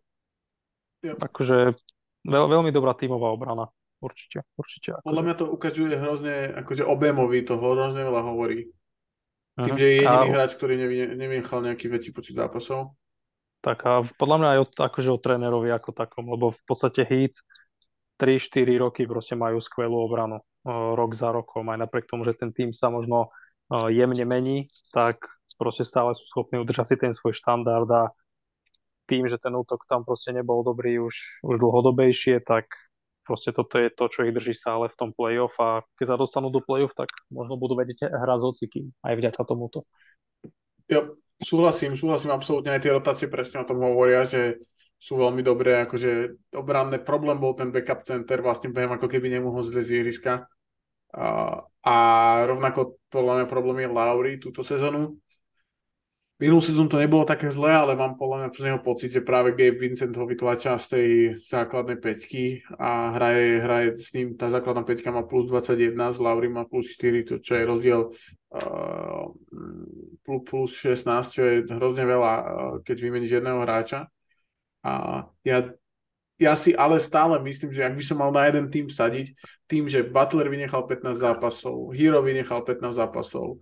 ja. akože veľ, veľmi dobrá tímová obrana, určite. určite akože. Podľa mňa to ukazuje hrozne, akože objemový toho hrozne veľa hovorí. Tým, uh-huh. že je jediný a... hráč, ktorý nevynechal nejaký väčší počet zápasov. Tak a podľa mňa aj od, akože o trénerovi ako takom, lebo v podstate Heat 3-4 roky proste majú skvelú obranu rok za rokom, aj napriek tomu, že ten tým sa možno jemne mení, tak proste stále sú schopní udržať si ten svoj štandard a tým, že ten útok tam proste nebol dobrý už, už dlhodobejšie, tak proste toto je to, čo ich drží stále v tom playoff. A keď sa dostanú do playoff, tak možno budú vedieť hrať s hocikým aj vďaka tomuto. Jo, súhlasím, súhlasím absolútne, aj tie rotácie presne o tom hovoria, že sú veľmi dobré, akože obranné problém bol ten backup center, vlastne behem ako keby nemohol zlieť z ihriska. A, a rovnako podľa mňa problém je Lauri túto sezónu. Minulú sezónu to nebolo také zlé, ale mám podľa mňa z neho pocit, že práve Gabe Vincent ho vytlača z tej základnej peťky a hraje, hraje s ním, tá základná peťka má plus 21, z Lauri má plus 4, to čo je rozdiel uh, plus 16, čo je hrozne veľa, uh, keď vymeníš jedného hráča. A ja, ja si ale stále myslím, že ak by som mal na jeden tým sadiť, tým, že Butler vynechal 15 zápasov, Hero vynechal 15 zápasov,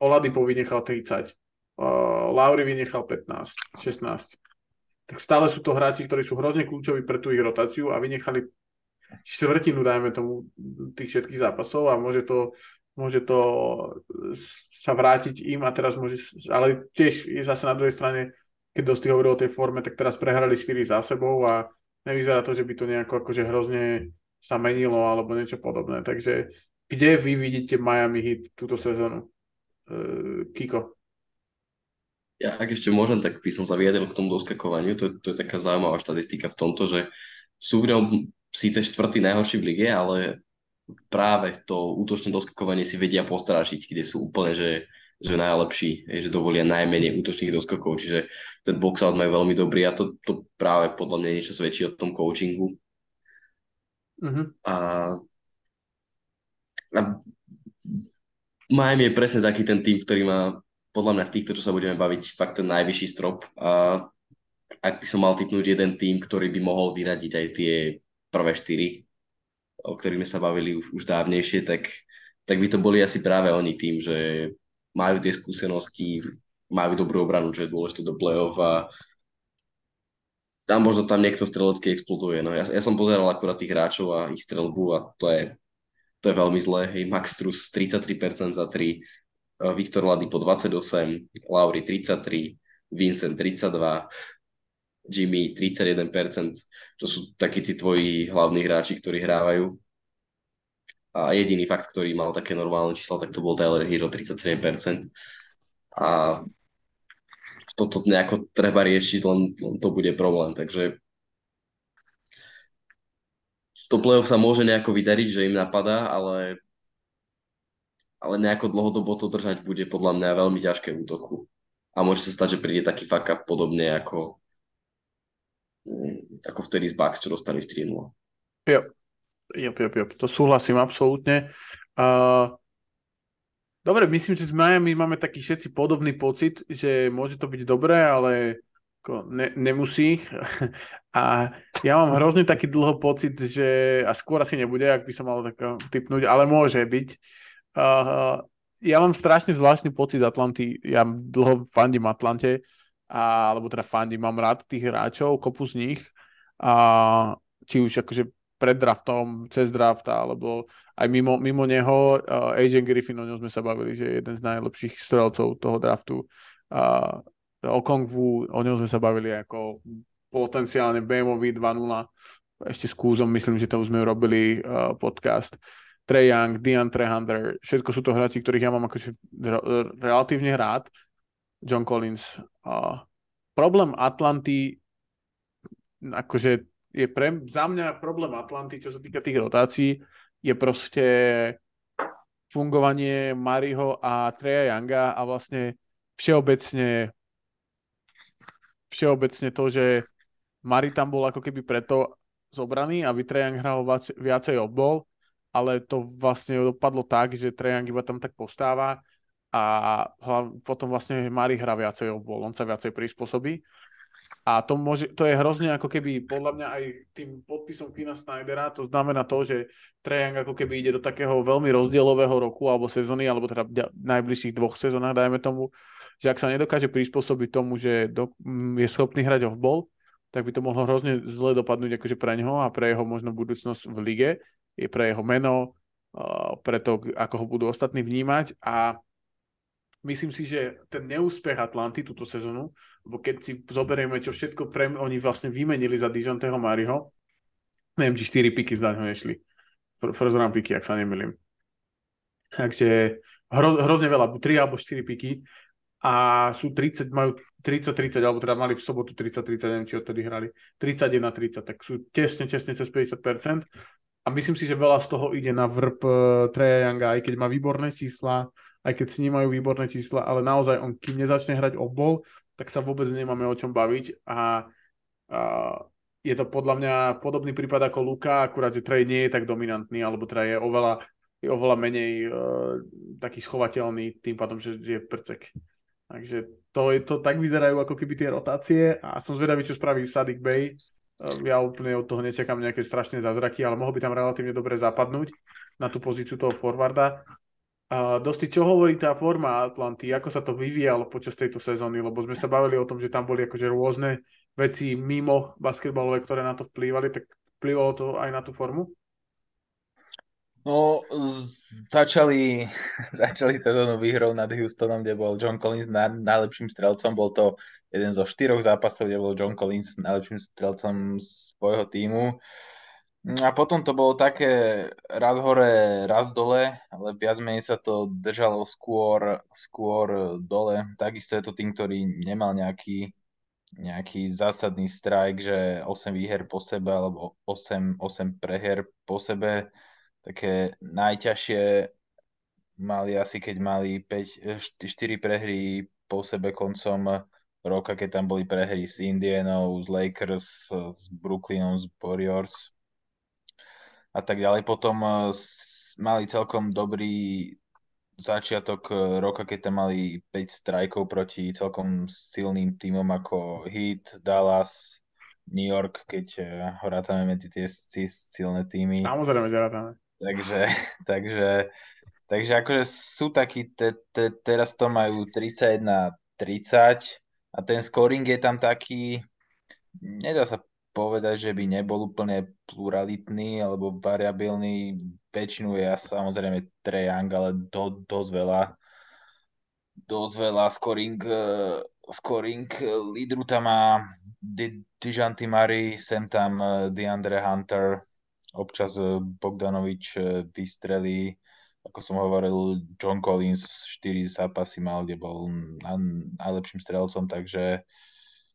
Oladipo vynechal 30, uh, Lauri vynechal 15, 16. Tak stále sú to hráči, ktorí sú hrozne kľúčoví pre tú ich rotáciu a vynechali štvrtinu, dajme tomu, tých všetkých zápasov a môže to, môže to sa vrátiť im a teraz môže, ale tiež je zase na druhej strane, keď dosť hovoril o tej forme, tak teraz prehrali 4 za sebou a nevyzerá to, že by to nejako akože hrozne sa menilo alebo niečo podobné. Takže kde vy vidíte Miami Heat túto sezónu? Uh, Kiko? Ja ak ešte môžem, tak by som sa vyjadril k tomu doskakovaniu. To, to je taká zaujímavá štatistika v tomto, že sú v ňom síce štvrtý najhorší v lige, ale práve to útočné doskakovanie si vedia postrážiť, kde sú úplne, že, že najlepší, že dovolia najmenej útočných doskokov, čiže ten box-out majú veľmi dobrý a to, to práve podľa mňa niečo svedčí o tom coachingu. Uh-huh. A, a Miami je presne taký ten tým, ktorý má podľa mňa v týchto, čo sa budeme baviť, fakt ten najvyšší strop. A ak by som mal typnúť jeden tým, ktorý by mohol vyradiť aj tie prvé štyri, o ktorých sme sa bavili už, už dávnejšie, tak, tak by to boli asi práve oni tým, že majú tie skúsenosti, majú dobrú obranu, čo je dôležité do play-off a tam možno tam niekto strelecky exploduje. No, ja, ja som pozeral akurát tých hráčov a ich strelbu a to je, to je veľmi zlé. Hej, Max Trus 33% za 3, Eh, Viktor Ladipo 28, Lauri 33, Vincent 32, Jimmy 31%, čo sú takí tí tvoji hlavní hráči, ktorí hrávajú. A jediný fakt, ktorý mal také normálne číslo, tak to bol Tyler Hero 37%. A toto nejako treba riešiť, len, len to bude problém. Takže to play-off sa môže nejako vydariť, že im napadá, ale ale nejako dlhodobo to držať bude podľa mňa veľmi ťažké v útoku. A môže sa stať, že príde taký fuck up podobne ako, mm, ako vtedy z Bucks, čo dostali 3-0. Jo. Jo, jo, jo, to súhlasím absolútne. Uh, dobre, myslím, že s Miami máme taký všetci podobný pocit, že môže to byť dobré, ale ne, nemusí. A ja mám hrozne taký dlho pocit, že a skôr asi nebude, ak by som mal tak typnúť, ale môže byť, Uh, ja mám strašne zvláštny pocit z Atlanty. Ja dlho fandím Atlante, a, alebo teda fandím, mám rád tých hráčov, kopu z nich. A, či už akože pred draftom, cez draft, alebo aj mimo, mimo neho. Uh, Agent Griffin, o ňom sme sa bavili, že je jeden z najlepších strelcov toho draftu. Uh, Okongwu, o ňom sme sa bavili ako potenciálne BMOV 2.0. Ešte s Kúzom, myslím, že to už sme robili uh, podcast. Trey Young, DeAndre Hunter, všetko sú to hráči, ktorých ja mám akože relatívne rád. John Collins. Uh, problém Atlanty akože je pre, za mňa problém Atlanty, čo sa týka tých rotácií, je proste fungovanie Mariho a Treja Younga a vlastne všeobecne všeobecne to, že Mari tam bol ako keby preto zobraný, aby Young hral viacej obbol ale to vlastne dopadlo tak, že Trajan iba tam tak postáva a potom vlastne Mari hra viacej obol, on sa viacej prispôsobí. A to, môže, to je hrozne ako keby, podľa mňa aj tým podpisom Kina Snydera, to znamená to, že Trajan ako keby ide do takého veľmi rozdielového roku alebo sezóny, alebo teda najbližších dvoch sezónach, dajme tomu. že ak sa nedokáže prispôsobiť tomu, že do, mm, je schopný hrať off-ball, tak by to mohlo hrozne zle dopadnúť akože pre neho a pre jeho možno budúcnosť v lige, je pre jeho meno, pre to, ako ho budú ostatní vnímať a myslím si, že ten neúspech Atlanty túto sezónu, lebo keď si zoberieme, čo všetko pre oni vlastne vymenili za Dijonteho Mariho, neviem, či 4 piky za ňo nešli. First round piky, ak sa nemýlim. Takže hro, hrozne veľa, 3 alebo 4 piky a sú 30, majú 30-30, alebo teda mali v sobotu 30-30, neviem, či odtedy hrali, 31-30, tak sú tesne, tesne cez 50%. A myslím si, že veľa z toho ide na vrb uh, Treja Younga, aj keď má výborné čísla, aj keď s ním majú výborné čísla, ale naozaj on, kým nezačne hrať obol, tak sa vôbec nemáme o čom baviť a, a je to podľa mňa podobný prípad ako Luka, akurát, že Trey nie je tak dominantný, alebo teda je oveľa, je oveľa menej uh, taký schovateľný tým pádom, že je prcek. Takže to, je, to tak vyzerajú ako keby tie rotácie a som zvedavý, čo spraví Sadik Bay. Ja úplne od toho nečakám nejaké strašné zázraky, ale mohol by tam relatívne dobre zapadnúť na tú pozíciu toho forwarda. Uh, Dosti, čo hovorí tá forma Atlanty, ako sa to vyvíjalo počas tejto sezóny, lebo sme sa bavili o tom, že tam boli akože rôzne veci mimo basketbalové, ktoré na to vplývali, tak vplývalo to aj na tú formu? No, začali, začali sezónu výhrou nad Houstonom, kde bol John Collins na, najlepším strelcom. Bol to jeden zo štyroch zápasov, kde bol John Collins najlepším strelcom svojho týmu. A potom to bolo také raz hore, raz dole, ale viac menej sa to držalo skôr, skôr dole. Takisto je to tým, ktorý nemal nejaký, nejaký zásadný strajk, že 8 výher po sebe alebo 8, 8 preher po sebe. Také najťažšie mali asi, keď mali 5, 4 prehry po sebe koncom roka, keď tam boli prehry s Indianou, s Lakers, s Brooklynom, s Warriors a tak ďalej. Potom eh, mali celkom dobrý začiatok eh, roka, keď tam mali 5 strajkov proti celkom silným týmom ako Heat, Dallas, New York, keď eh, ho medzi tie silné týmy. Samozrejme, že rátame. Takže, takže, takže akože sú takí, te, te, teraz to majú 31 30 a ten scoring je tam taký, nedá sa povedať, že by nebol úplne pluralitný alebo variabilný. Väčšinu je samozrejme Trae Young, ale do, dosť veľa dosť veľa scoring, uh, scoring lídru tam má Dijanty Murray, sem tam uh, DeAndre Hunter, občas uh, Bogdanovič uh, vystrelí, ako som hovoril, John Collins 4 zápasy mal, kde bol najlepším strelcom, takže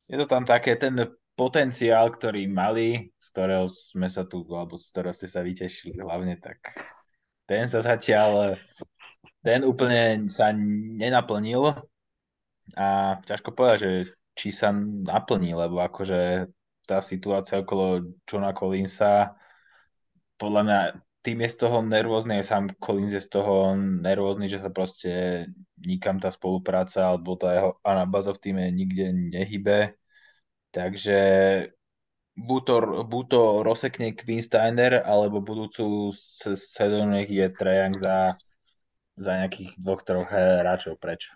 je to tam také, ten potenciál, ktorý mali, z ktorého sme sa tu, alebo z ktorého ste sa vytešili hlavne, tak ten sa zatiaľ, ten úplne sa nenaplnil. A ťažko povedať, že či sa naplní, lebo akože tá situácia okolo Johna Collinsa, podľa mňa tým je z toho nervózny, aj sám Collins je z toho nervózny, že sa proste nikam tá spolupráca alebo tá jeho anabáza v týme nikde nehybe Takže buď to, buď to rozsekne Queen Steiner, alebo budúcu sezónu nech je Trajang za, za nejakých dvoch, troch hráčov preč.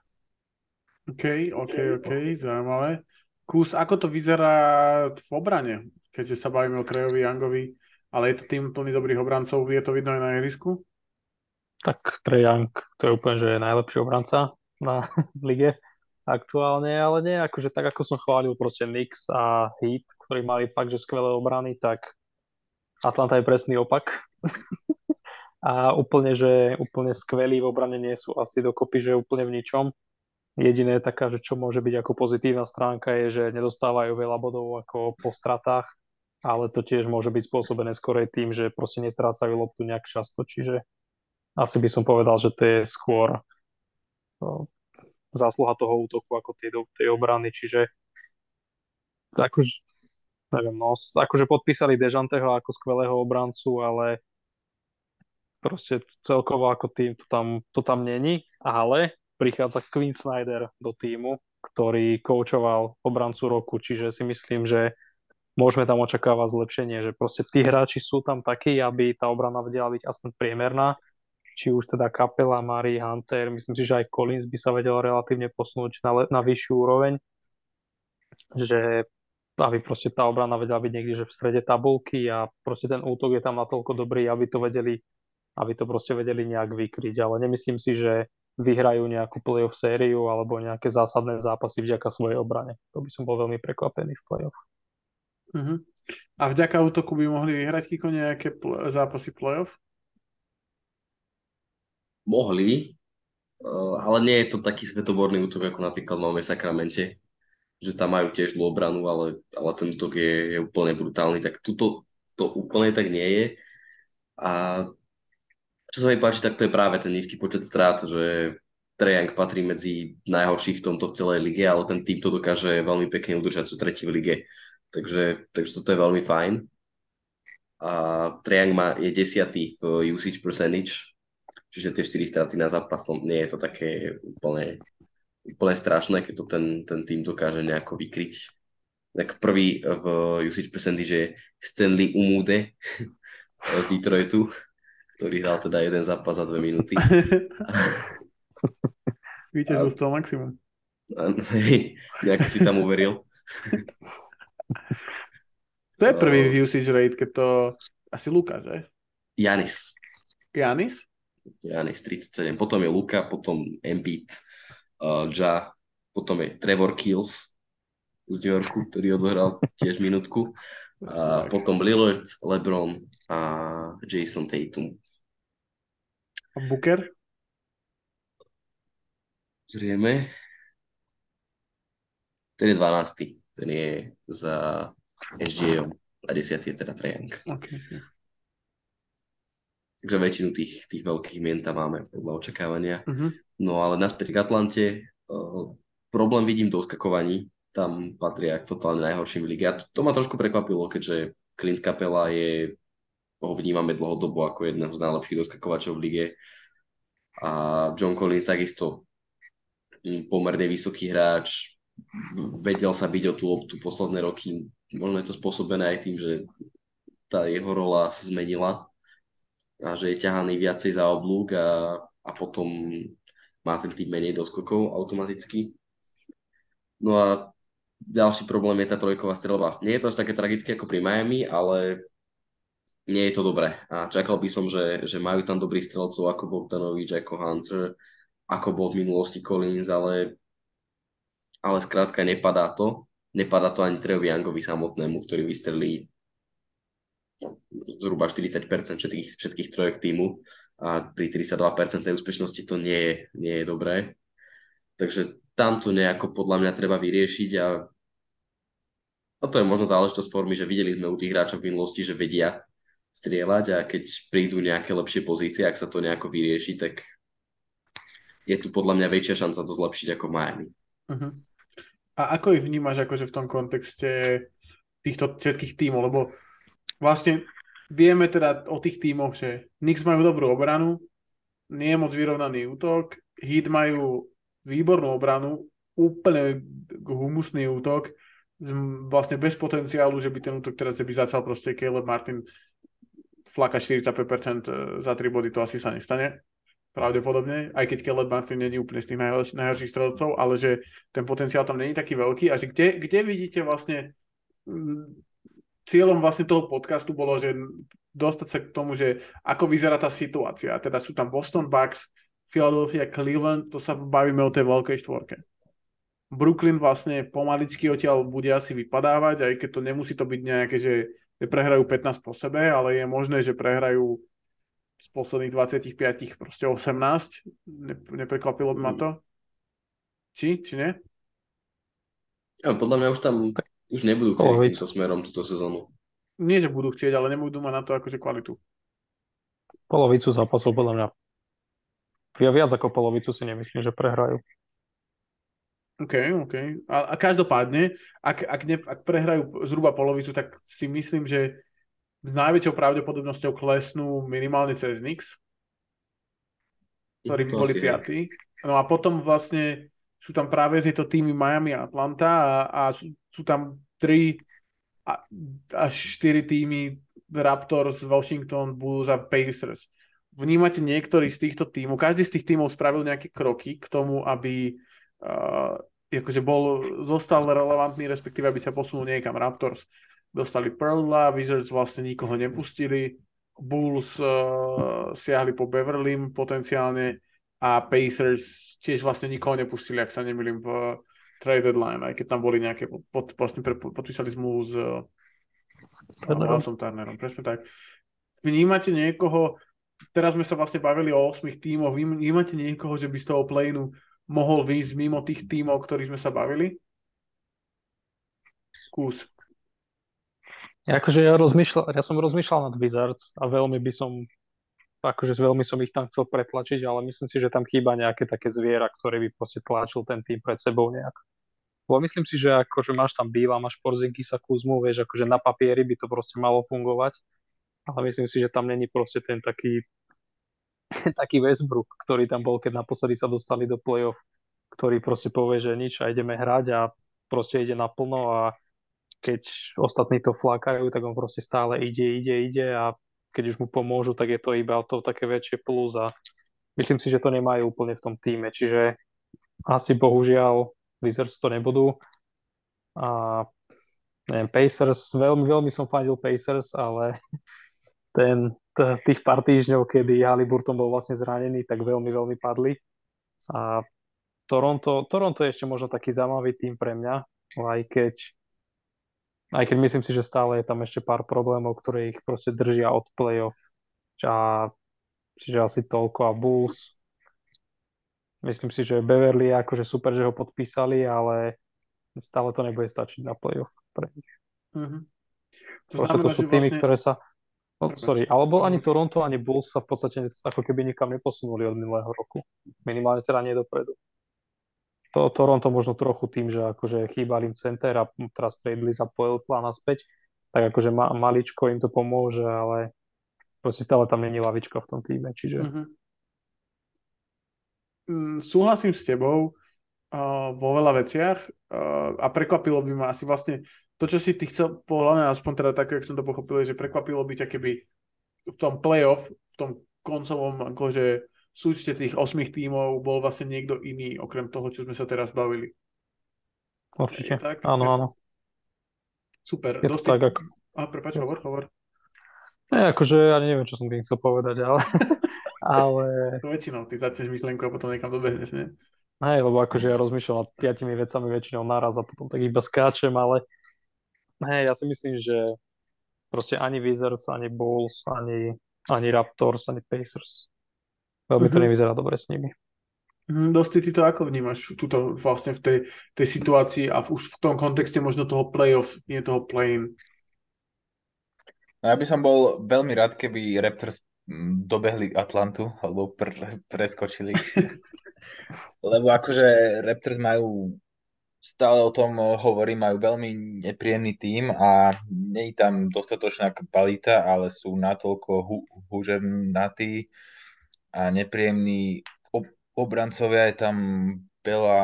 OK, OK, OK, zaujímavé. Kus, ako to vyzerá v obrane, keďže sa bavíme o Trejovi Youngovi, ale je to tým plný dobrých obrancov, je to vidno aj na ihrisku? Tak Trey Young, to je úplne, že je najlepší obranca na lige aktuálne, ale nie, akože tak ako som chválil proste Knicks a Heat, ktorí mali fakt, že skvelé obrany, tak Atlanta je presný opak. a úplne, že úplne skvelí v obrane nie sú asi dokopy, že úplne v ničom. Jediné taká, že čo môže byť ako pozitívna stránka je, že nedostávajú veľa bodov ako po stratách, ale to tiež môže byť spôsobené skorej tým, že proste nestrácajú loptu nejak často, čiže asi by som povedal, že to je skôr zásluha toho útoku ako tej, tej obrany, čiže akože, neviem, no, akože podpísali Dežanteho ako skvelého obrancu, ale proste celkovo ako tým to tam, to tam není, ale prichádza Quinn Snyder do týmu, ktorý koučoval obrancu roku, čiže si myslím, že môžeme tam očakávať zlepšenie, že proste tí hráči sú tam takí, aby tá obrana vedela byť aspoň priemerná či už teda Kapela, Murray, Hunter, myslím si, že aj Collins by sa vedel relatívne posunúť na, na vyššiu úroveň, že aby proste tá obrana vedela byť niekde že v strede tabulky a proste ten útok je tam natoľko dobrý, aby to vedeli, aby to proste vedeli nejak vykryť, ale nemyslím si, že vyhrajú nejakú playoff sériu alebo nejaké zásadné zápasy vďaka svojej obrane. To by som bol veľmi prekvapený v playoff. Uh-huh. A vďaka útoku by mohli vyhrať Kiko nejaké pl- zápasy playoff? Mohli, uh, ale nie je to taký svetoborný útok, ako napríklad máme v Sakramente, že tam majú tiež zlú obranu, ale, ale ten útok je, je úplne brutálny, tak tuto to úplne tak nie je. A čo sa mi páči, tak to je práve ten nízky počet strát, že Trejang patrí medzi najhorších v tomto v celej lige, ale ten tým to dokáže veľmi pekne udržať, sú tretí v lige. Takže, takže toto je veľmi fajn. A Trejang má, je desiatý v usage percentage, čiže tie 4 straty na zápas, no nie je to také úplne, úplne strašné, keď to ten, ten tým dokáže nejako vykryť. Tak prvý v usage percentage je Stanley Umude z Detroitu, ktorý hral teda jeden zápas za dve minúty. Vyťažil z toho maximum. Nejak si tam uveril. To je prvý uh, usage rate, keď to asi Luka, že? Janis. Janis? Janis 37. Potom je Luka, potom Embiid, uh, Ja, potom je Trevor Kills z New Yorku, ktorý odohral tiež minútku. A potom Lillard, LeBron a Jason Tatum. A Booker? Zrieme. Ten je 12. Ten je za SGA a 10. je teda Trejang. Okay. Takže väčšinu tých, tých veľkých mien tam máme podľa očakávania. Uh-huh. No ale naspäť k Atlante. Uh, problém vidím do skakovaní. Tam patria k totálne najhorším v lige. A to, to ma trošku prekvapilo, keďže Clint Capela je, ho vnímame dlhodobo ako jedného z najlepších doskakovačov v lige. A John Collins takisto pomerne vysoký hráč, vedel sa byť o tú loptu posledné roky. Možno je to spôsobené aj tým, že tá jeho rola sa zmenila a že je ťahaný viacej za oblúk a, a potom má ten tým menej doskokov automaticky. No a ďalší problém je tá trojková strelba. Nie je to až také tragické ako pri Miami, ale nie je to dobré. A čakal by som, že, že majú tam dobrých strelcov ako Bogdanovič, ako Hunter, ako bol v minulosti Collins, ale, ale skrátka nepadá to. Nepadá to ani Trejovi Youngovi samotnému, ktorý vystrelí zhruba 40% všetkých, všetkých trojek týmu a pri 32% úspešnosti to nie je, nie je dobré. Takže tam to nejako podľa mňa treba vyriešiť a, a to je možno záležitosť formy, že videli sme u tých hráčov v minulosti, že vedia strieľať a keď prídu nejaké lepšie pozície, ak sa to nejako vyrieši, tak je tu podľa mňa väčšia šanca to zlepšiť ako Miami. Uh-huh. A ako ich vnímaš akože v tom kontexte týchto všetkých tímov, lebo vlastne vieme teda o tých tímoch, že Knicks majú dobrú obranu, nie je moc vyrovnaný útok, Heat majú výbornú obranu, úplne humusný útok, vlastne bez potenciálu, že by ten útok teraz by začal proste Caleb Martin flakať 45% e, za 3 body, to asi sa nestane pravdepodobne, aj keď Caleb Martin není úplne z tých najhorších, najhorších strelcov, ale že ten potenciál tam není taký veľký a že kde, kde vidíte vlastne cieľom vlastne toho podcastu bolo, že dostať sa k tomu, že ako vyzerá tá situácia. Teda sú tam Boston Bucks, Philadelphia, Cleveland, to sa bavíme o tej veľkej štvorke. Brooklyn vlastne pomaličky odtiaľ bude asi vypadávať, aj keď to nemusí to byť nejaké, že prehrajú 15 po sebe, ale je možné, že prehrajú z posledných 25 proste 18. Ne, neprekvapilo by ma to. Či? Či nie? Ja, podľa mňa už tam už nebudú chcieť s týmto smerom túto sezónu. Nie, že budú chcieť, ale nebudú mať na to akože kvalitu. Polovicu zápasov podľa mňa. Ja viac ako polovicu si nemyslím, že prehrajú. OK, OK. A, a každopádne, ak, ak, ne, ak prehrajú zhruba polovicu, tak si myslím, že s najväčšou pravdepodobnosťou klesnú minimálne cez Nix, ktorí by boli piatí. No a potom vlastne sú tam práve tieto týmy Miami a Atlanta a, a sú, sú tam tri až štyri týmy Raptors, Washington, Bulls a Pacers. vnímate niektorý z týchto tímov, každý z tých tímov spravil nejaké kroky k tomu, aby uh, akože bol, zostal relevantný, respektíve aby sa posunul niekam. Raptors dostali Pearla, Wizards vlastne nikoho nepustili, Bulls uh, siahli po Beverlym potenciálne a Pacers tiež vlastne nikoho nepustili, ak sa nemýlim v trade deadline, aj keď tam boli nejaké, pod, pod, pod, podpísali zmluvu s uh, Turnerom, presne tak. Vnímate niekoho, teraz sme sa vlastne bavili o 8 tímoch, vnímate niekoho, že by z toho playnu mohol výjsť mimo tých tímov, ktorých sme sa bavili? Kús. Akože ja, rozmýšľal, ja som rozmýšľal nad Wizards a veľmi by som akože veľmi som ich tam chcel pretlačiť, ale myslím si, že tam chýba nejaké také zviera, ktoré by proste tlačil ten tým pred sebou nejak. Lebo myslím si, že akože máš tam Bíla, máš sa Kuzmu, vieš, akože na papieri by to proste malo fungovať, ale myslím si, že tam není proste ten taký taký Westbrook, ktorý tam bol, keď naposledy sa dostali do play-off, ktorý proste povie, že nič a ideme hrať a proste ide naplno a keď ostatní to flákajú, tak on proste stále ide, ide, ide a keď už mu pomôžu, tak je to iba to také väčšie plus a myslím si, že to nemajú úplne v tom týme, čiže asi bohužiaľ Wizards to nebudú. A neviem, Pacers, veľmi, veľmi som fandil Pacers, ale ten, t- tých pár týždňov, kedy Haliburton bol vlastne zranený, tak veľmi, veľmi padli. A Toronto, Toronto je ešte možno taký zaujímavý tým pre mňa, aj keď aj keď myslím si, že stále je tam ešte pár problémov, ktoré ich proste držia od playoff. A, čiže asi toľko a Bulls. Myslím si, že Beverly je akože super, že ho podpísali, ale stále to nebude stačiť na playoff pre nich. Mm-hmm. To, znamená, to sú týmy, vlastne... ktoré sa... No, sorry, alebo ani Toronto, ani Bulls sa v podstate ako keby nikam neposunuli od minulého roku. Minimálne teda nie dopredu to, Toronto možno trochu tým, že akože chýbal im center a teraz stredli za plán naspäť, tak akože ma, maličko im to pomôže, ale proste stále tam není lavička v tom týme, čiže... Mm-hmm. Mm, súhlasím s tebou uh, vo veľa veciach uh, a prekvapilo by ma asi vlastne to, čo si ty chcel, pohľadne aspoň teda tak, jak som to pochopil, že prekvapilo by ťa, keby v tom playoff, v tom koncovom akože súčte tých osmých tímov bol vlastne niekto iný, okrem toho, čo sme sa teraz bavili. Určite, tak? áno, áno. Super. Je Dosti... tak, ako... A, prepáč, hovor, hovor. Ne, akože ja neviem, čo som tým chcel povedať, ale... ale... Väčšinou ty začneš myšlenku a potom niekam dobehneš, nie? Hej, lebo akože ja rozmýšľam nad piatimi vecami väčšinou naraz a potom tak iba skáčem, ale hej, ja si myslím, že proste ani Wizards, ani Bulls, ani, ani Raptors, ani Pacers Veľmi to mhm. nevyzerá dobre s nimi. Mhm, Dosti, ty to ako vnímaš tuto vlastne v tej, tej situácii a v, už v tom kontexte možno toho playoff, nie toho play-in? No ja by som bol veľmi rád, keby Raptors mm, dobehli Atlantu alebo pr- preskočili. Lebo akože Raptors majú stále o tom hovorím, majú veľmi nepríjemný tím a nie je tam dostatočná kvalita, ale sú natoľko hu- hužernatí, a nepríjemní ob- obrancovia. Je tam veľa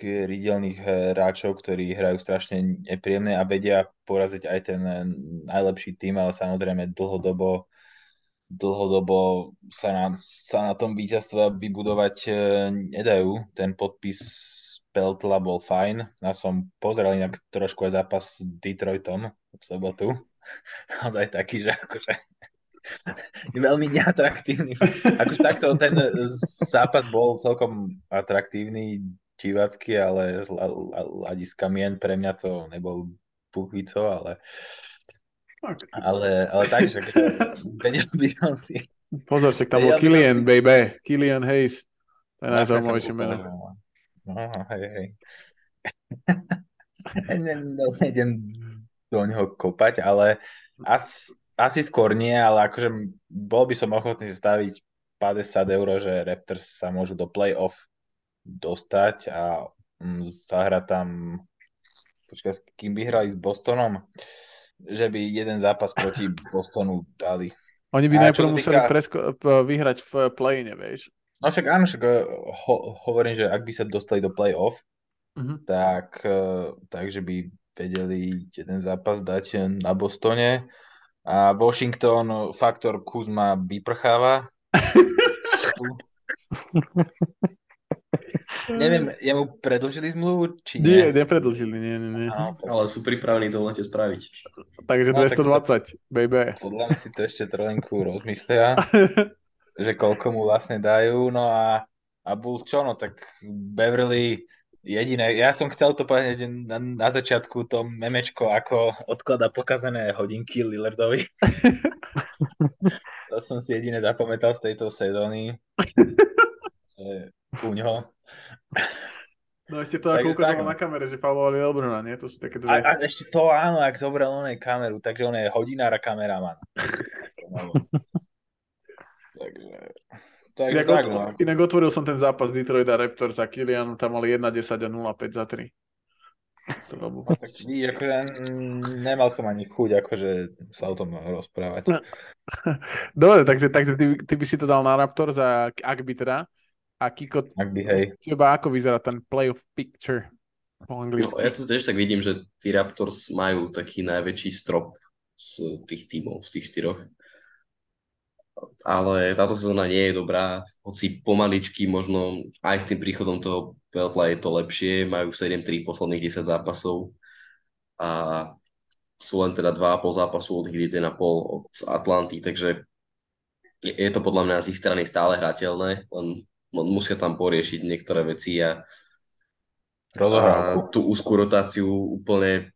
ridelných hráčov, ktorí hrajú strašne nepríjemné a vedia poraziť aj ten najlepší tým, ale samozrejme dlhodobo dlhodobo sa na, sa na tom víťazstve vybudovať e, nedajú. Ten podpis Peltla bol fajn. Ja som pozrel inak trošku aj zápas s Detroitom v sobotu. Naozaj taký, že akože veľmi neatraktívny. Akože takto ten zápas bol celkom atraktívny, divácky, ale z hľadiska mien pre mňa to nebol puchvico, ale ale, ale tak, že vedel by on si... Pozor, však tam bol Killian, si... baby. Killian Hayes. To je najzaujímavejšie meno. No, hej, hej. Nejdem do neho kopať, ale as, asi skôr nie, ale akože bol by som ochotný staviť 50 eur, že Raptors sa môžu do playoff dostať a zahrať tam počkaj, kým by hrali s Bostonom, že by jeden zápas proti Bostonu dali. Oni by a najprv museli týka... presko- vyhrať v play-ine, vieš. No však áno, však eh, ho- hovorím, že ak by sa dostali do play-off, uh-huh. tak, uh, takže by vedeli jeden zápas dať na Bostone a Washington faktor Kuzma vyprcháva, Neviem, ja mu predlžili zmluvu, či nie? Nie, nepredlžili, nie, nie, nie. No, Ale sú pripravení to v lete spraviť. Takže No, tak 220, baby. podľa mňa si to ešte trošku rozmyslia, že koľko mu vlastne dajú, no a, a Bull čo, no tak Beverly jediné, ja som chcel to povedať na, na začiatku to memečko, ako odklada pokazené hodinky Lillardovi. to som si jediné zapamätal z tejto sezóny. Že u ňoho. No ešte to ako ukázalo no. na kamere, že faulovali Lebrona, nie? To sú také A, dve... a ešte to áno, ak zobral on kameru, takže on je hodinár a kameraman. takže, takže Inak, tak, ot- no. inak otvoril som ten zápas Detroit a Raptors a Kilian tam mali 1-10 a 0-5 za 3. Strelbu. No, tak akože nemal som ani chuť akože sa o tom rozprávať. Dobre, takže, takže ty, ty by si to dal na Raptors a ak by teda. A Kiko, Ak by, hej. teba ako vyzerá ten playoff picture po No, anglicky? ja to tiež tak vidím, že tí Raptors majú taký najväčší strop z tých tímov, z tých štyroch. Ale táto sezóna nie je dobrá, hoci pomaličky možno aj s tým príchodom toho Peltla je to lepšie, majú 7-3 posledných 10 zápasov a sú len teda 2,5 zápasu od hry, 1,5 od Atlanty, takže je, je to podľa mňa z ich strany stále hrateľné, len, musia tam poriešiť niektoré veci a a tú úzkú rotáciu úplne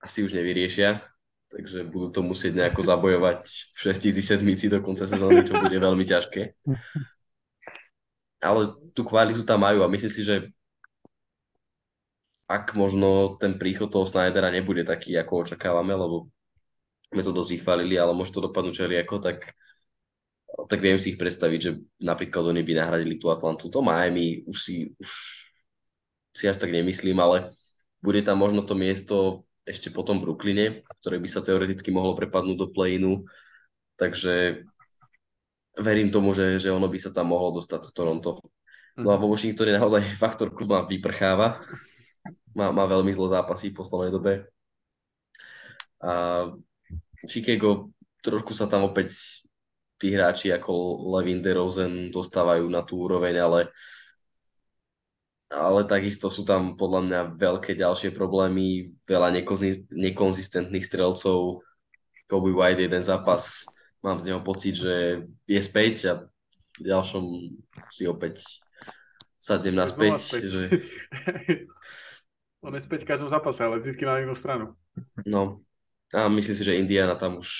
asi už nevyriešia, takže budú to musieť nejako zabojovať v 6 z 10 míci do konca sezóny, čo bude veľmi ťažké. Ale tú kvalitu tam majú a myslím si, že ak možno ten príchod toho Snydera nebude taký, ako očakávame, lebo sme to dosť vychválili, ale môže to dopadnúť ako tak tak viem si ich predstaviť, že napríklad oni by nahradili tú Atlantu. To Miami už si, už si až tak nemyslím, ale bude tam možno to miesto ešte potom v Brooklyne, ktoré by sa teoreticky mohlo prepadnúť do play-inu. Takže verím tomu, že, že ono by sa tam mohlo dostať do Toronto. No a vo Washingtone naozaj faktor Kuzma vyprcháva. Má, má veľmi zlé zápasy v poslednej dobe. A Chicago trošku sa tam opäť tí hráči ako Levin DeRozan dostávajú na tú úroveň, ale ale takisto sú tam podľa mňa veľké ďalšie problémy, veľa nekonzi- nekonzistentných strelcov. Kobe White jeden zápas, mám z neho pocit, že je späť a v ďalšom si opäť sadnem naspäť. Späť. Že, On je späť v každom zápase, ale vždy na inú stranu. no, a myslím si, že Indiana tam už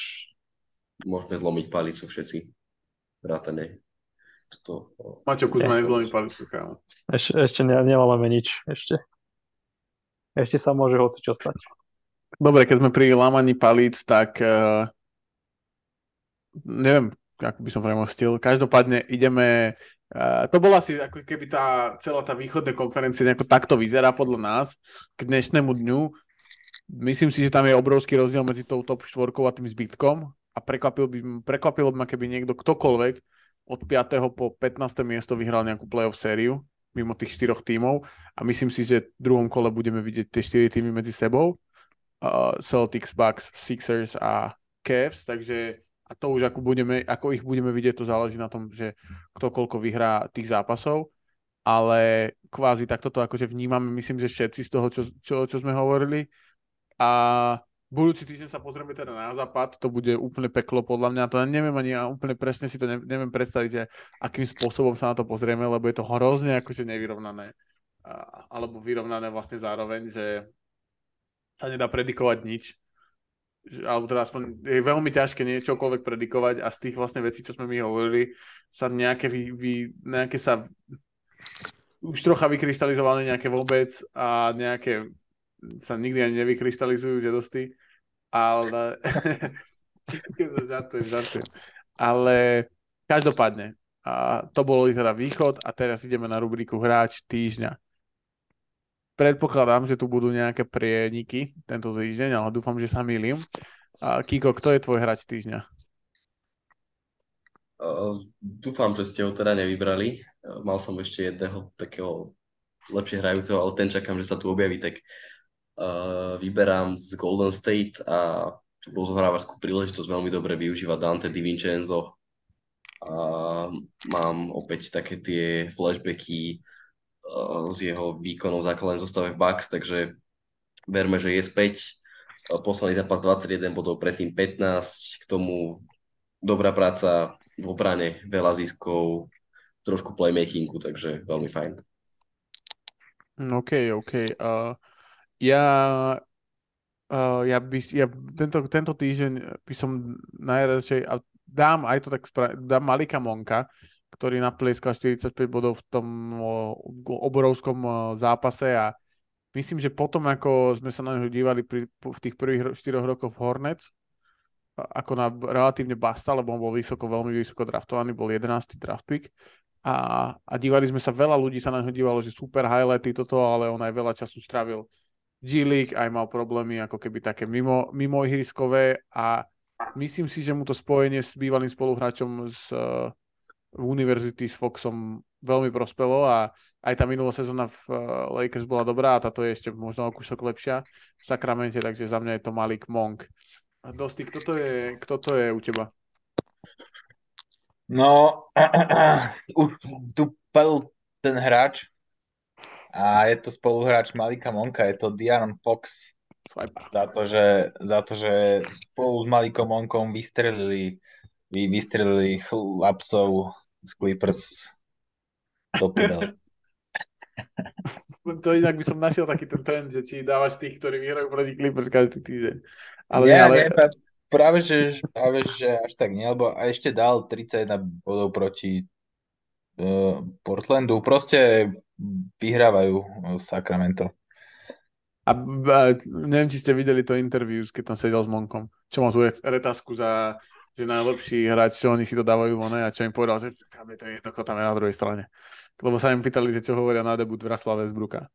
môžeme zlomiť palicu všetci. Vrátane. Toto, Maťo Kuzma nezlomí palicu, kámo. Ešte, ešte ne, nemáme nič. Ešte. Ešte sa môže hoci čo stať. Dobre, keď sme pri lámaní palíc, tak uh, neviem, ako by som premostil. Každopádne ideme, uh, to bola asi ako keby tá celá tá východná konferencia nejako takto vyzerá podľa nás k dnešnému dňu. Myslím si, že tam je obrovský rozdiel medzi tou top 4 a tým zbytkom a prekvapilo by, prekvapilo by ma, keby niekto, ktokoľvek od 5. po 15. miesto vyhral nejakú playoff sériu mimo tých štyroch tímov a myslím si, že v druhom kole budeme vidieť tie štyri týmy medzi sebou. Uh, Celtics, Bucks, Sixers a Cavs, takže a to už ako, budeme, ako ich budeme vidieť, to záleží na tom, že kto koľko vyhrá tých zápasov, ale kvázi takto to akože vnímame, myslím, že všetci z toho, čo, čo, čo sme hovorili a budúci týždeň sa pozrieme teda na západ, to bude úplne peklo podľa mňa, to ja neviem ani ja úplne presne si to ne, neviem predstaviť, akým spôsobom sa na to pozrieme, lebo je to hrozne akože nevyrovnané, alebo vyrovnané vlastne zároveň, že sa nedá predikovať nič, Že- alebo teda aspoň je veľmi ťažké niečokoľvek predikovať a z tých vlastne vecí, čo sme my hovorili, sa nejaké, vy, vy, nejaké sa už trocha vykrystalizovali nejaké vôbec a nejaké sa nikdy ani nevykrystalizujú žiadosti, ale žartujem, žartujem. Ale každopádne, a to bolo teda východ a teraz ideme na rubriku hráč týždňa. Predpokladám, že tu budú nejaké prieniky tento týždeň, ale dúfam, že sa milím. A Kiko, kto je tvoj hráč týždňa? Uh, dúfam, že ste ho teda nevybrali. Mal som ešte jedného takého lepšie hrajúceho, ale ten čakám, že sa tu objaví, tak uh, vyberám z Golden State a rozohrávačskú príležitosť veľmi dobre využíva Dante DiVincenzo a mám opäť také tie flashbacky uh, z jeho výkonov základnej zostave v Bucks, takže verme, že je späť. Posledný zápas 21 bodov, predtým 15, k tomu dobrá práca v obrane, veľa ziskov, trošku playmakingu, takže veľmi fajn. OK, OK. Uh, ja, uh, ja, by, ja tento, tento týždeň by som najradšej, a dám aj to tak, spra- dám Malika Monka, ktorý naplieskal 45 bodov v tom uh, obrovskom zápase a myslím, že potom, ako sme sa na neho dívali pri, v tých prvých 4 rokoch v Hornets, ako na relatívne basta, lebo on bol vysoko, veľmi vysoko draftovaný, bol 11. draft pick. A, a dívali sme sa, veľa ľudí sa na neho dívalo, že super highlighty toto, ale on aj veľa času strávil G League, aj mal problémy ako keby také mimo, mimo ihriskové a myslím si, že mu to spojenie s bývalým spoluhráčom z uh, univerzity s Foxom veľmi prospelo a aj tá minulá sezóna v uh, Lakers bola dobrá a táto je ešte možno o kúsok lepšia v Sakramente, takže za mňa je to Malik Monk. A Dosti, kto to je, kto to je u teba? No, už tu padol ten hráč a je to spoluhráč Malika Monka, je to Diaron Fox. Swipe. Za to, že, za to, že spolu s Malikom Monkom vystrelili, vy, vystrelili chlapcov z Clippers do to inak by som našiel taký ten trend, že či dávaš tých, ktorí vyhrajú proti Clippers každý týždeň. Ale nie, ale... nie, práve, že, práve, že až tak nie, lebo a ešte dal 31 bodov proti Portlandu. Proste vyhrávajú uh, Sacramento. A, a neviem, či ste videli to interview, keď tam sedel s Monkom. Čo mal tú retasku za že najlepší hráč, čo oni si to dávajú von a čo im povedal, že to je to, tam je na druhej strane. Lebo sa im pýtali, že čo hovoria na debut Vraslave z Bruka.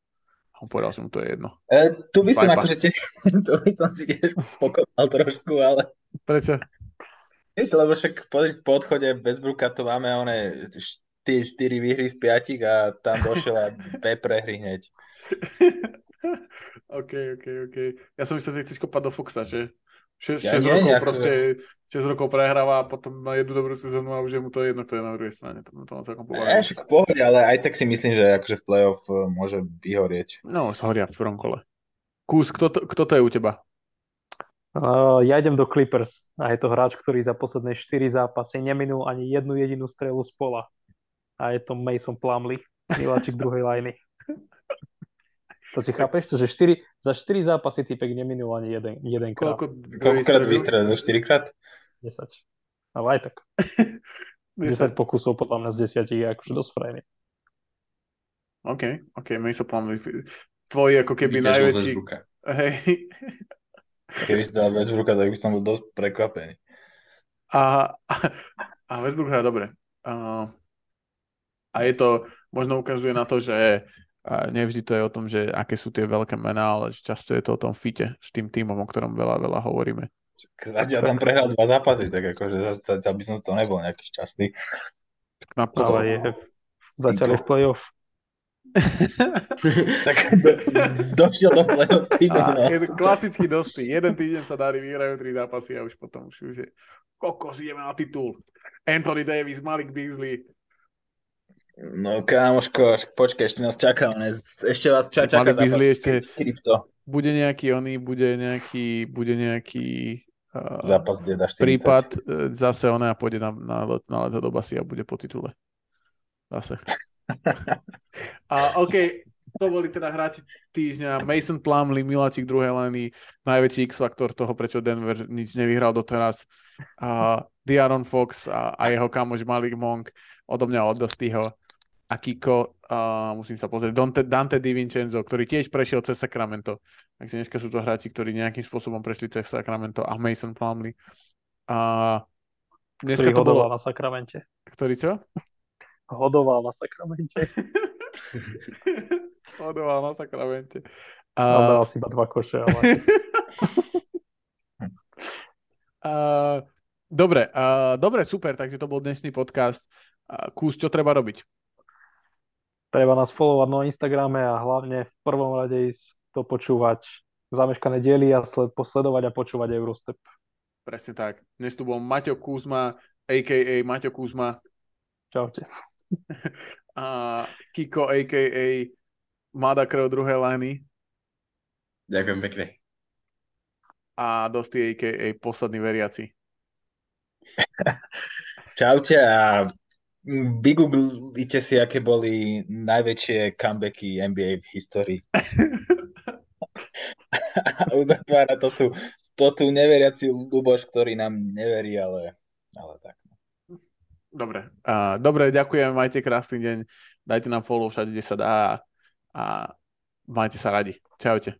A on povedal, že mu to je jedno. E, tu by som akože tiež, tu by som si tiež pokopal trošku, ale... Prečo? Vieš, lebo však po, po odchode Bezbruka to máme one tie 4 výhry z 5 a tam došiel a dve prehry hneď. OK, OK, OK. Ja som myslel, že chceš kopať do Foxa, že? 6, ja 6 nie, rokov nejak... proste, 6 rokov prehráva a potom má jednu dobrú sezónu a už je mu to jedno, kto je na druhej strane. To, to celkom ja, však v pohode, ale aj tak si myslím, že akože v playoff eh, môže vyhorieť. No, horia v prvom kole. Kús, kto to, kto to je u teba? Uh, ja idem do Clippers a je to hráč, ktorý za posledné 4 zápasy neminul ani jednu jedinú strelu z pola. A je to Mason Plumley, miláčik druhej lajny. To si chápeš? To, že 4, za 4 zápasy typek neminul ani jeden, jeden krát. Koľko, Koľkokrát vystrelil? 4 krát? 10. Ale aj tak. 10 pokusov podľa mňa z 10 je akože dosť frajný. OK, OK, Mason Plumlee. Tvoj ako keby Víte, najväčší... Hej. Keby si dal Westbrooka, tak by som bol dosť prekvapený. A, a, a Westbrook hrá dobre. A, a je to, možno ukazuje na to, že a nevždy to je o tom, že aké sú tie veľké mená, ale často je to o tom fite s tým týmom, o ktorom veľa, veľa hovoríme. Zatiaľ tam prehral dva zápasy, tak akože zatiaľ by som to nebol nejaký šťastný. Ale je, zatiaľ je v play-off. tak do, došiel do play-off týden. No. Klasický dostý. Jeden týždeň sa darí, vyhrajú tri zápasy a už potom už je kokos, ideme na titul. Anthony Davis, Malik Beasley, No kámoško, počkaj, ešte nás čaká, ne? ešte vás ča, čaká zápas ešte krypto. Bude nejaký oný, bude nejaký, bude nejaký uh, zápas deda 40. prípad, uh, zase ona pôjde na, na, let, na leto do basy a bude po titule. Zase. a OK, to boli teda hráči týždňa. Mason Plumlee, Miláčik druhej leny, najväčší X-faktor toho, prečo Denver nič nevyhral doteraz. Uh, Diaron Fox a, a jeho kamoš Malik Monk odo mňa od Dostyho a Kiko, uh, musím sa pozrieť, Dante, Dante Di Vincenzo, ktorý tiež prešiel cez Sacramento. Takže dneska sú to hráči, ktorí nejakým spôsobom prešli cez Sacramento a Mason Plumley. A dneska ktorý to bolo... na Sakramente. Ktorý čo? Hodoval na Sakramente. hodoval na Sakramente. Dal si iba dva koše, ale... uh, dobre, uh, dobre, super, takže to bol dnešný podcast. Uh, Kús, čo treba robiť? Treba nás followovať na Instagrame a hlavne v prvom rade ísť to počúvať zameškané diely a sled, posledovať a počúvať Eurostep. Presne tak. Dnes tu bol Maťo Kuzma, a.k.a. Maťo Kuzma. Čaute. A Kiko, a.k.a. Mada Krv druhé liny. Ďakujem pekne. A Dosti, a.k.a. Posledný veriaci. Čaute a vygooglite si, aké boli najväčšie comebacky NBA v histórii. a uzatvára to tu, to tu neveriaci Luboš, ktorý nám neverí, ale, ale tak. Dobre. Uh, dobre, ďakujem, majte krásny deň. Dajte nám follow všade, kde sa dá a majte sa radi. Čaute.